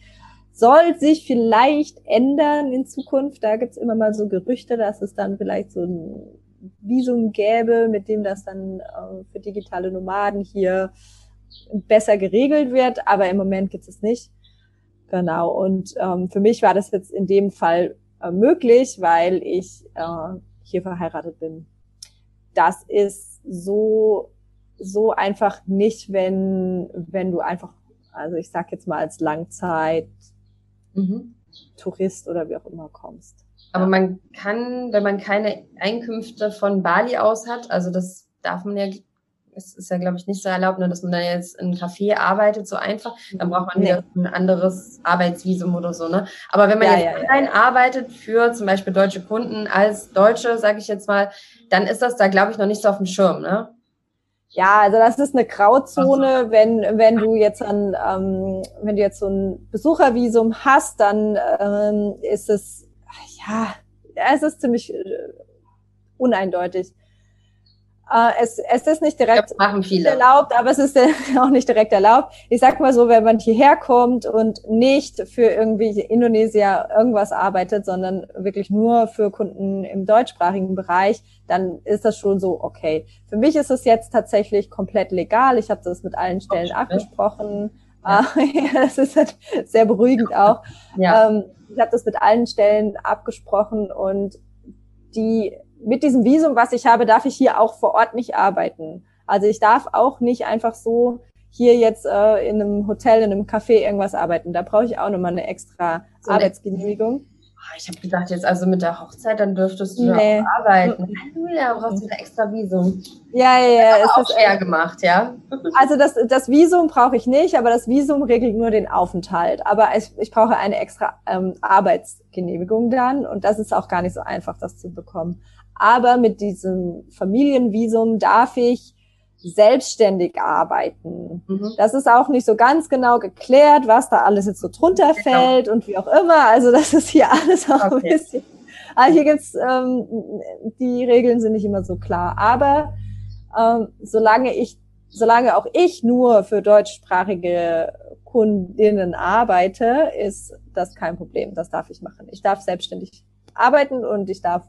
Soll sich vielleicht ändern in Zukunft. Da gibt's immer mal so Gerüchte, dass es dann vielleicht so ein Visum gäbe, mit dem das dann äh, für digitale Nomaden hier besser geregelt wird. Aber im Moment gibt es nicht. Genau. Und ähm, für mich war das jetzt in dem Fall äh, möglich, weil ich äh, hier verheiratet bin. Das ist so so einfach nicht, wenn wenn du einfach, also ich sag jetzt mal als Langzeit mhm. Tourist oder wie auch immer kommst. Aber man kann, wenn man keine Einkünfte von Bali aus hat, also das darf man ja es ist ja, glaube ich, nicht so erlaubt, ne, dass man da jetzt in einem Café arbeitet, so einfach. Dann braucht man nee. wieder ein anderes Arbeitsvisum oder so. Ne? Aber wenn man ja, jetzt ja, ja. arbeitet für zum Beispiel deutsche Kunden als Deutsche, sage ich jetzt mal, dann ist das da, glaube ich, noch nicht so auf dem Schirm. Ne? Ja, also das ist eine Grauzone, wenn wenn du jetzt an ähm, wenn du jetzt so ein Besuchervisum hast, dann ähm, ist es ja, es ist ziemlich äh, uneindeutig. Äh, es, es ist nicht direkt erlaubt, aber es ist auch nicht direkt erlaubt. Ich sag mal so, wenn man hierher kommt und nicht für irgendwie Indonesier irgendwas arbeitet, sondern wirklich nur für Kunden im deutschsprachigen Bereich, dann ist das schon so okay. Für mich ist es jetzt tatsächlich komplett legal. Ich habe das mit allen Stellen abgesprochen. Ja. das ist halt sehr beruhigend auch. Ja. Ähm, ich habe das mit allen Stellen abgesprochen und die mit diesem Visum, was ich habe, darf ich hier auch vor Ort nicht arbeiten. Also ich darf auch nicht einfach so hier jetzt äh, in einem Hotel, in einem Café irgendwas arbeiten. Da brauche ich auch nochmal eine extra so Arbeitsgenehmigung. Ah, ich habe gedacht, jetzt also mit der Hochzeit, dann dürftest du nee. auch arbeiten. Ja, brauchst du wieder extra Visum. Ja, ja, ja. Das ist auch schwer gemacht, ja. Also das, das Visum brauche ich nicht, aber das Visum regelt nur den Aufenthalt. Aber ich, ich brauche eine extra ähm, Arbeitsgenehmigung dann und das ist auch gar nicht so einfach, das zu bekommen. Aber mit diesem Familienvisum darf ich selbstständig arbeiten. Mhm. Das ist auch nicht so ganz genau geklärt, was da alles jetzt so drunter genau. fällt und wie auch immer. Also das ist hier alles auch okay. ein bisschen. Also hier gibt's ähm, die Regeln sind nicht immer so klar. Aber ähm, solange ich, solange auch ich nur für deutschsprachige Kundinnen arbeite, ist das kein Problem. Das darf ich machen. Ich darf selbstständig arbeiten und ich darf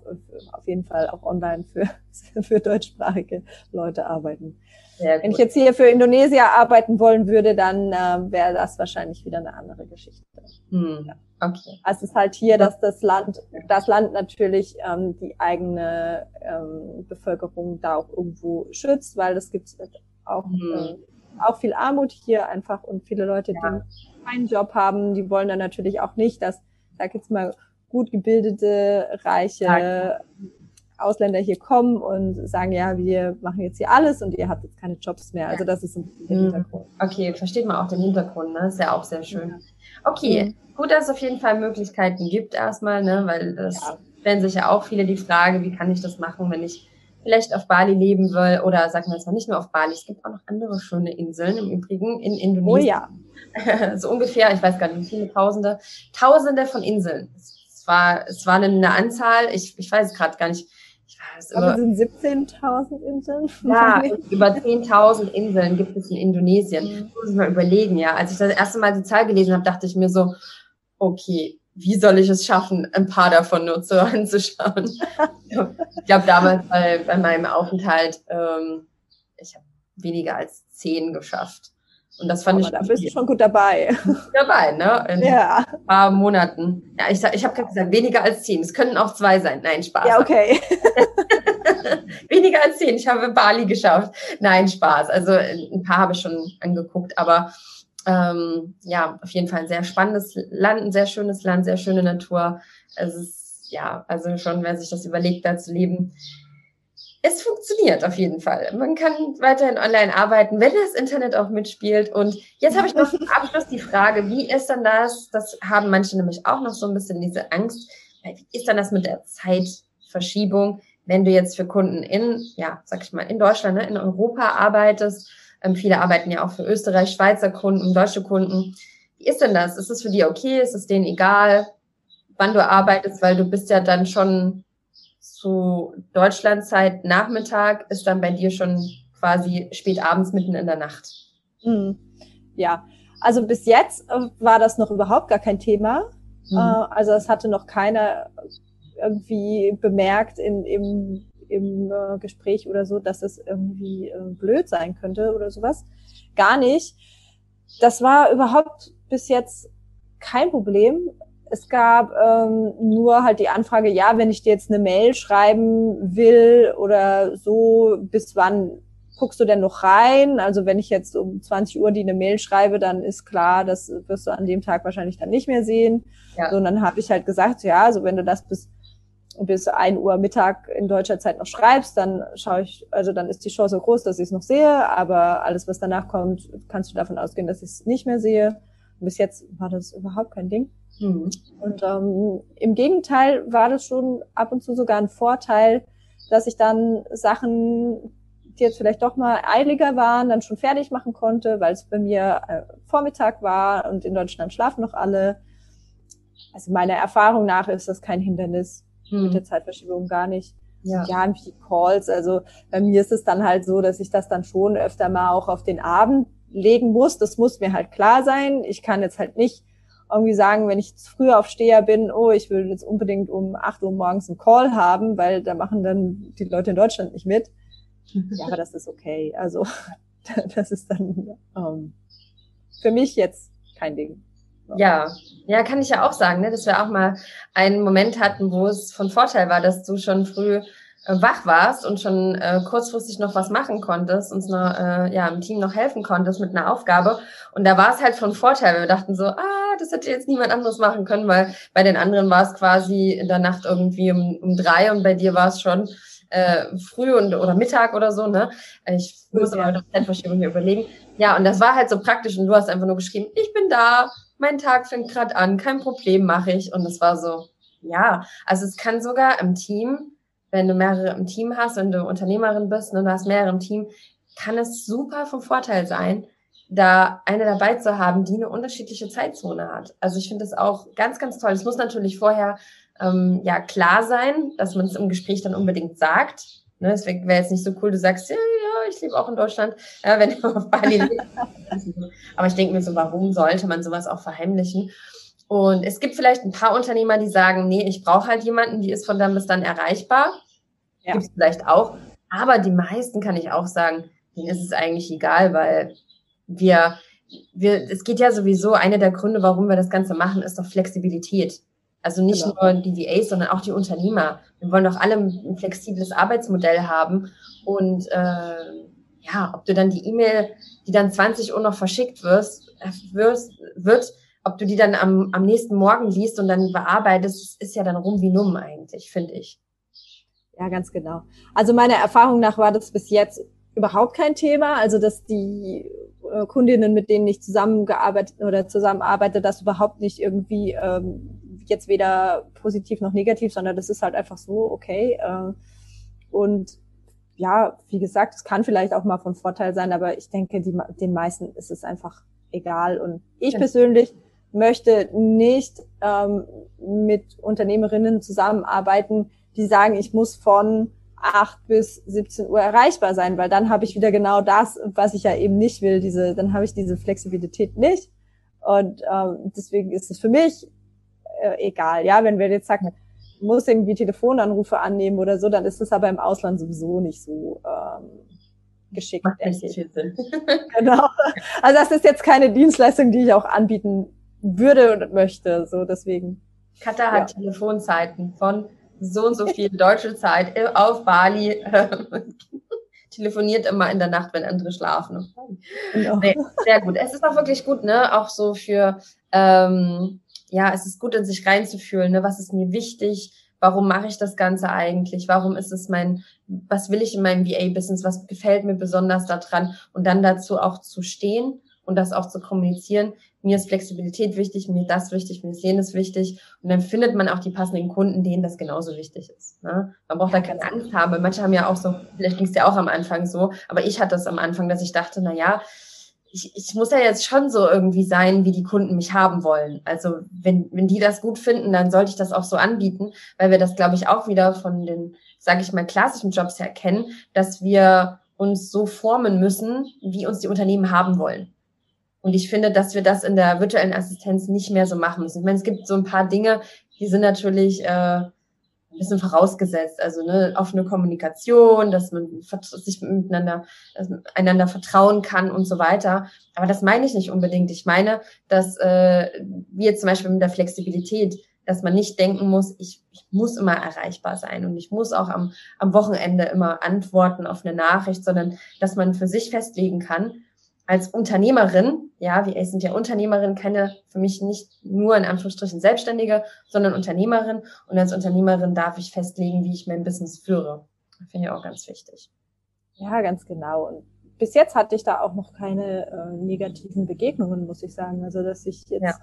auf jeden Fall auch online für, für deutschsprachige Leute arbeiten. Wenn ich jetzt hier für Indonesien arbeiten wollen würde, dann äh, wäre das wahrscheinlich wieder eine andere Geschichte. Hm. Ja. Okay. Also es ist halt hier, dass das Land, das Land natürlich ähm, die eigene ähm, Bevölkerung da auch irgendwo schützt, weil es gibt auch, hm. äh, auch viel Armut hier einfach und viele Leute, ja. die keinen Job haben, die wollen dann natürlich auch nicht, dass, sag jetzt mal, gut gebildete, reiche. Ausländer hier kommen und sagen, ja, wir machen jetzt hier alles und ihr habt jetzt keine Jobs mehr. Also das ist ein bisschen der hm. Hintergrund. Okay, versteht man auch den Hintergrund, ne? Ist ja auch sehr schön. Okay, mhm. gut, dass es auf jeden Fall Möglichkeiten gibt erstmal, ne? Weil das ja. stellen sich ja auch viele die Frage, wie kann ich das machen, wenn ich vielleicht auf Bali leben will oder sagen wir jetzt mal nicht nur auf Bali, es gibt auch noch andere schöne Inseln im Übrigen in Indonesien. Oh ja. so ungefähr, ich weiß gar nicht, wie viele Tausende, Tausende von Inseln. Es war, es war eine Anzahl, ich, ich weiß es gerade gar nicht, aber sind 17.000 Inseln? Ja, über 10.000 Inseln gibt es in Indonesien. Mhm. Muss ich mal überlegen, ja. Als ich das erste Mal die Zahl gelesen habe, dachte ich mir so, okay, wie soll ich es schaffen, ein paar davon nur zu anzuschauen? ich glaube, damals bei, bei meinem Aufenthalt, ähm, ich habe weniger als zehn geschafft. Und das fand Aber ich. Da bist du schon gut dabei. Dabei, ne? In ja. ein paar Monaten. Ja, ich, ich habe gesagt, weniger als zehn. Es könnten auch zwei sein. Nein, Spaß. Ja, okay. weniger als zehn. Ich habe Bali geschafft. Nein, Spaß. Also ein paar habe ich schon angeguckt, aber ähm, ja, auf jeden Fall ein sehr spannendes Land, ein sehr schönes Land, sehr schöne Natur. Es ist, ja, also schon, wer sich das überlegt, da zu leben, es funktioniert auf jeden Fall. Man kann weiterhin online arbeiten, wenn das Internet auch mitspielt. Und jetzt habe ich noch zum Abschluss die Frage, wie ist dann das? Das haben manche nämlich auch noch so ein bisschen diese Angst. Wie ist dann das mit der Zeitverschiebung, wenn du jetzt für Kunden in, ja, sag ich mal, in Deutschland, ne, in Europa arbeitest? Ähm, viele arbeiten ja auch für Österreich, Schweizer Kunden, deutsche Kunden. Wie ist denn das? Ist es für die okay? Ist es denen egal, wann du arbeitest? Weil du bist ja dann schon zu Deutschlandzeit Nachmittag ist dann bei dir schon quasi spät abends mitten in der Nacht. Mhm. Ja, also bis jetzt äh, war das noch überhaupt gar kein Thema. Mhm. Also es hatte noch keiner irgendwie bemerkt in, im, im äh, Gespräch oder so, dass es irgendwie blöd sein könnte oder sowas. Gar nicht. Das war überhaupt bis jetzt kein Problem. Es gab ähm, nur halt die Anfrage, ja, wenn ich dir jetzt eine Mail schreiben will oder so, bis wann guckst du denn noch rein? Also wenn ich jetzt um 20 Uhr die eine Mail schreibe, dann ist klar, das wirst du an dem Tag wahrscheinlich dann nicht mehr sehen. Ja. So, und dann habe ich halt gesagt, ja, also wenn du das bis bis ein Uhr Mittag in deutscher Zeit noch schreibst, dann schaue ich, also dann ist die Chance groß, dass ich es noch sehe, aber alles, was danach kommt, kannst du davon ausgehen, dass ich es nicht mehr sehe. Und bis jetzt war das überhaupt kein Ding. Mhm. Und ähm, im Gegenteil war das schon ab und zu sogar ein Vorteil, dass ich dann Sachen, die jetzt vielleicht doch mal eiliger waren, dann schon fertig machen konnte, weil es bei mir äh, Vormittag war und in Deutschland schlafen noch alle. Also meiner Erfahrung nach ist das kein Hindernis mhm. mit der Zeitverschiebung gar nicht. Ja. ja, die Calls. Also bei mir ist es dann halt so, dass ich das dann schon öfter mal auch auf den Abend legen muss. Das muss mir halt klar sein. Ich kann jetzt halt nicht irgendwie sagen, wenn ich früher auf Steher bin, oh, ich will jetzt unbedingt um 8 Uhr morgens einen Call haben, weil da machen dann die Leute in Deutschland nicht mit. Ja, aber das ist okay. Also das ist dann ähm, für mich jetzt kein Ding. Ja, ja, kann ich ja auch sagen, ne, dass wir auch mal einen Moment hatten, wo es von Vorteil war, dass du schon früh äh, wach warst und schon äh, kurzfristig noch was machen konntest, uns noch, äh, ja, im Team noch helfen konntest mit einer Aufgabe. Und da war es halt von Vorteil. Wir dachten so, ah, das hätte jetzt niemand anderes machen können, weil bei den anderen war es quasi in der Nacht irgendwie um, um drei und bei dir war es schon äh, früh und oder Mittag oder so, ne? Ich muss aber ja. Zeitverschiebung hier überlegen. Ja, und das war halt so praktisch und du hast einfach nur geschrieben, ich bin da, mein Tag fängt gerade an, kein Problem mache ich. Und es war so, ja, also es kann sogar im Team wenn du mehrere im Team hast, wenn du Unternehmerin bist und du hast mehrere im Team, kann es super vom Vorteil sein, da eine dabei zu haben, die eine unterschiedliche Zeitzone hat. Also ich finde das auch ganz, ganz toll. Es muss natürlich vorher ähm, ja klar sein, dass man es im Gespräch dann unbedingt sagt. Ne, deswegen wäre jetzt nicht so cool, du sagst, ja, ja, ich lebe auch in Deutschland, ja, wenn du auf Bali lebst. Aber ich denke mir so, warum sollte man sowas auch verheimlichen? Und es gibt vielleicht ein paar Unternehmer, die sagen, nee, ich brauche halt jemanden, die ist von dann bis dann erreichbar. Ja. Gibt es vielleicht auch. Aber die meisten kann ich auch sagen, denen ist es eigentlich egal, weil wir, wir, es geht ja sowieso, einer der Gründe, warum wir das Ganze machen, ist doch Flexibilität. Also nicht genau. nur die VAs, sondern auch die Unternehmer. Wir wollen doch alle ein flexibles Arbeitsmodell haben. Und äh, ja, ob du dann die E-Mail, die dann 20 Uhr noch verschickt wirst, äh, wirst wird, ob du die dann am, am nächsten Morgen liest und dann bearbeitest, ist ja dann rum wie numm eigentlich, finde ich. Ja, ganz genau. Also meiner Erfahrung nach war das bis jetzt überhaupt kein Thema. Also dass die äh, Kundinnen, mit denen ich zusammengearbeitet oder zusammenarbeite, das überhaupt nicht irgendwie ähm, jetzt weder positiv noch negativ, sondern das ist halt einfach so, okay. Äh, und ja, wie gesagt, es kann vielleicht auch mal von Vorteil sein, aber ich denke, die, den meisten ist es einfach egal. Und ich ja. persönlich möchte nicht ähm, mit Unternehmerinnen zusammenarbeiten, die sagen, ich muss von 8 bis 17 Uhr erreichbar sein, weil dann habe ich wieder genau das, was ich ja eben nicht will. Diese, dann habe ich diese Flexibilität nicht. Und ähm, deswegen ist es für mich äh, egal. Ja, wenn wir jetzt sagen, muss irgendwie Telefonanrufe annehmen oder so, dann ist das aber im Ausland sowieso nicht so ähm, geschickt. Macht viel Sinn. genau. Also das ist jetzt keine Dienstleistung, die ich auch anbieten würde und möchte. So deswegen. Katha hat ja. Telefonzeiten von so und so viel deutsche Zeit auf Bali. telefoniert immer in der Nacht, wenn andere schlafen. Genau. Nee, sehr gut. Es ist auch wirklich gut, ne? Auch so für ähm, ja, es ist gut, in sich reinzufühlen, ne? was ist mir wichtig, warum mache ich das Ganze eigentlich, warum ist es mein, was will ich in meinem VA-Business, was gefällt mir besonders daran und dann dazu auch zu stehen und das auch zu kommunizieren. Mir ist Flexibilität wichtig, mir das wichtig, mir ist jenes wichtig. Und dann findet man auch die passenden Kunden, denen das genauso wichtig ist. Ne? Man braucht da keine Angst haben. Manche haben ja auch so, vielleicht ging es ja auch am Anfang so, aber ich hatte es am Anfang, dass ich dachte, na ja, ich, ich muss ja jetzt schon so irgendwie sein, wie die Kunden mich haben wollen. Also wenn, wenn die das gut finden, dann sollte ich das auch so anbieten, weil wir das, glaube ich, auch wieder von den, sage ich mal, klassischen Jobs her kennen, dass wir uns so formen müssen, wie uns die Unternehmen haben wollen. Und ich finde, dass wir das in der virtuellen Assistenz nicht mehr so machen müssen. Ich meine, es gibt so ein paar Dinge, die sind natürlich äh, ein bisschen vorausgesetzt. Also ne, offene Kommunikation, dass man sich miteinander einander vertrauen kann und so weiter. Aber das meine ich nicht unbedingt. Ich meine, dass äh, jetzt zum Beispiel mit der Flexibilität, dass man nicht denken muss, ich, ich muss immer erreichbar sein und ich muss auch am, am Wochenende immer antworten auf eine Nachricht, sondern dass man für sich festlegen kann, als Unternehmerin, ja, wir sind ja Unternehmerin, keine für mich nicht nur in Anführungsstrichen Selbstständige, sondern Unternehmerin. Und als Unternehmerin darf ich festlegen, wie ich mein Business führe. Das finde ich auch ganz wichtig. Ja, ganz genau. Und bis jetzt hatte ich da auch noch keine äh, negativen Begegnungen, muss ich sagen. Also, dass ich jetzt ja.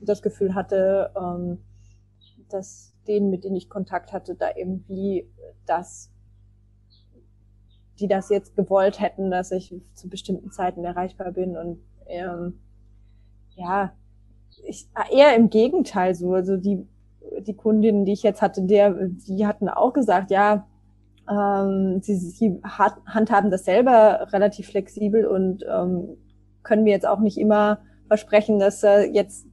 das Gefühl hatte, ähm, dass denen, mit denen ich Kontakt hatte, da irgendwie das die das jetzt gewollt hätten, dass ich zu bestimmten Zeiten erreichbar bin und ähm, ja, ich, eher im Gegenteil so. Also die, die Kundinnen, die ich jetzt hatte, der, die hatten auch gesagt, ja, ähm, sie, sie hat, handhaben das selber relativ flexibel und ähm, können mir jetzt auch nicht immer versprechen, dass äh, jetzt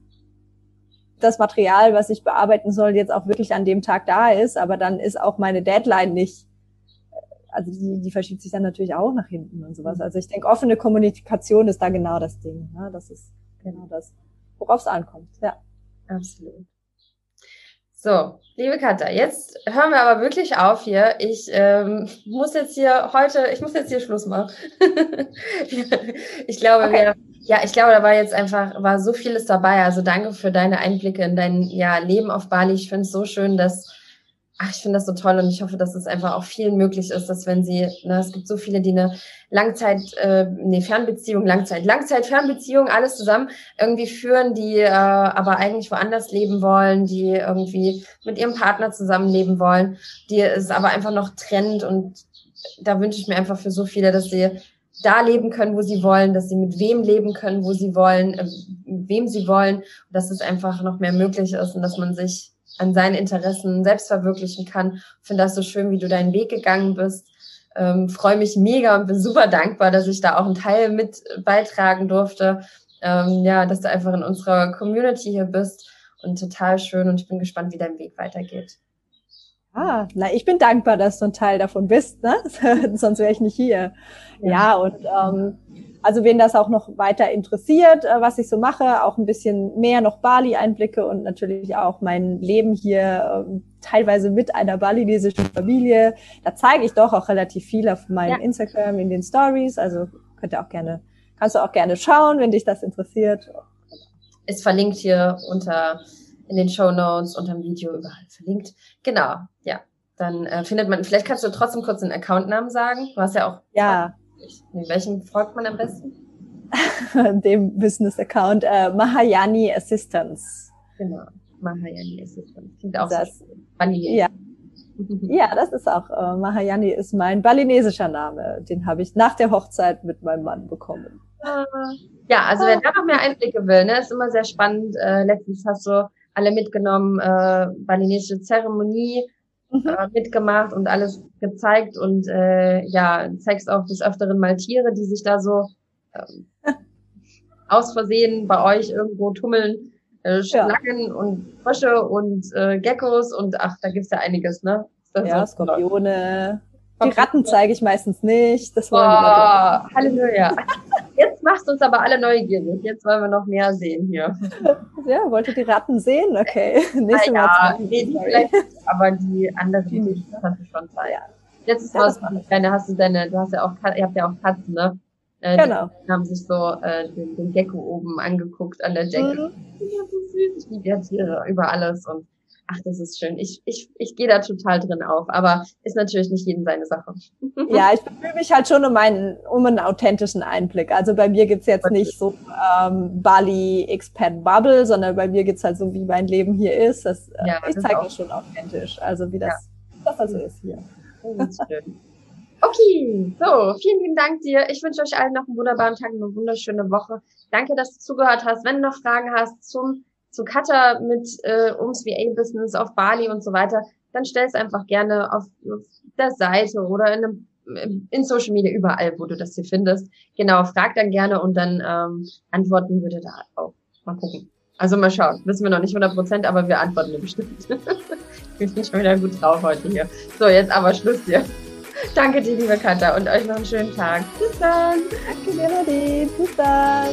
das Material, was ich bearbeiten soll, jetzt auch wirklich an dem Tag da ist, aber dann ist auch meine Deadline nicht also die, die verschiebt sich dann natürlich auch nach hinten und sowas. Mhm. Also ich denke, offene Kommunikation ist da genau das Ding. Ne? Das ist genau das, worauf es ankommt. Ja. Absolut. So, liebe Katha, jetzt hören wir aber wirklich auf hier. Ich ähm, muss jetzt hier heute, ich muss jetzt hier Schluss machen. ich glaube, okay. wir, ja, ich glaube, da war jetzt einfach, war so vieles dabei. Also danke für deine Einblicke in dein ja, Leben auf Bali. Ich finde es so schön, dass ach, ich finde das so toll und ich hoffe, dass es einfach auch vielen möglich ist, dass wenn sie, ne, es gibt so viele, die eine Langzeit, äh, nee, Fernbeziehung, Langzeit, Langzeit, Fernbeziehung, alles zusammen irgendwie führen, die äh, aber eigentlich woanders leben wollen, die irgendwie mit ihrem Partner zusammenleben wollen, die es aber einfach noch trennt und da wünsche ich mir einfach für so viele, dass sie da leben können, wo sie wollen, dass sie mit wem leben können, wo sie wollen, äh, mit wem sie wollen, dass es einfach noch mehr möglich ist und dass man sich an seinen Interessen selbst verwirklichen kann. Finde das so schön, wie du deinen Weg gegangen bist. Ähm, Freue mich mega und bin super dankbar, dass ich da auch einen Teil mit beitragen durfte. Ähm, ja, dass du einfach in unserer Community hier bist und total schön und ich bin gespannt, wie dein Weg weitergeht. Ah, na, ich bin dankbar, dass du ein Teil davon bist, ne? sonst wäre ich nicht hier. Ja, ja und ähm, also wen das auch noch weiter interessiert, äh, was ich so mache, auch ein bisschen mehr noch Bali-Einblicke und natürlich auch mein Leben hier äh, teilweise mit einer balinesischen Familie. Da zeige ich doch auch relativ viel auf meinem ja. Instagram in den Stories. Also könnt ihr auch gerne, kannst du auch gerne schauen, wenn dich das interessiert. Ist verlinkt hier unter in den Show Notes, unter dem Video überall verlinkt. Genau, ja. Dann äh, findet man, vielleicht kannst du trotzdem kurz den Accountnamen sagen. Du hast ja auch. Ja. In welchem folgt man am besten? Dem Business-Account äh, Mahayani Assistance. Genau, Mahayani Assistance. Klingt auch das, so Ja. ja, das ist auch, äh, Mahayani ist mein balinesischer Name. Den habe ich nach der Hochzeit mit meinem Mann bekommen. Ah. Ja, also wer da noch mehr Einblicke will, ne, ist immer sehr spannend. Äh, letztens hast du alle mitgenommen, äh, balinesische Zeremonie. Äh, mitgemacht und alles gezeigt und äh, ja, zeigst auch des Öfteren mal Tiere, die sich da so ähm, aus Versehen bei euch irgendwo tummeln. Äh, Schlangen ja. und Frösche und äh, Geckos und ach, da gibt's ja einiges, ne? Ja, so Skorpione. Die Ratten zeige ich meistens nicht. Das wollen oh, wir Halleluja. Jetzt machst du uns aber alle neugierig. Jetzt wollen wir noch mehr sehen hier. Ja, wollt ihr die Ratten sehen? Okay. Nächste ja, Mal. Nee, die vielleicht, aber die anderen, die nicht, das kannst du schon zeigen. Ja. Jetzt ist ja, was, deine, hast du deine, du hast ja auch, ihr habt ja auch Katzen, ne? Äh, genau. Die haben sich so äh, den, den Gecko oben angeguckt an der Decke. Mhm. Ja, so süß. Ich liebe ja Tiere über alles und ach, das ist schön. Ich, ich, ich gehe da total drin auf, aber ist natürlich nicht jedem seine Sache. Ja, ich bemühe mich halt schon um einen, um einen authentischen Einblick. Also bei mir gibt's jetzt nicht so ähm, Bali Expat Bubble, sondern bei mir geht's halt so, wie mein Leben hier ist. Das, äh, ja, ich zeige das schon authentisch, also wie das, ja. das also ist hier. schön. Okay, so, vielen lieben Dank dir. Ich wünsche euch allen noch einen wunderbaren Tag, eine wunderschöne Woche. Danke, dass du zugehört hast. Wenn du noch Fragen hast zum zu Cutter mit äh, ums VA-Business auf Bali und so weiter, dann stell es einfach gerne auf, auf der Seite oder in, einem, in Social Media, überall, wo du das hier findest. Genau, frag dann gerne und dann ähm, antworten würde da auch. Mal gucken. Also mal schauen. Wissen wir noch nicht 100 Prozent, aber wir antworten bestimmt. ich bin schon wieder gut drauf heute hier. So, jetzt aber Schluss hier. Danke dir, liebe Katja, und euch noch einen schönen Tag. Bis dann. Danke dir, Nadine. Bis dann.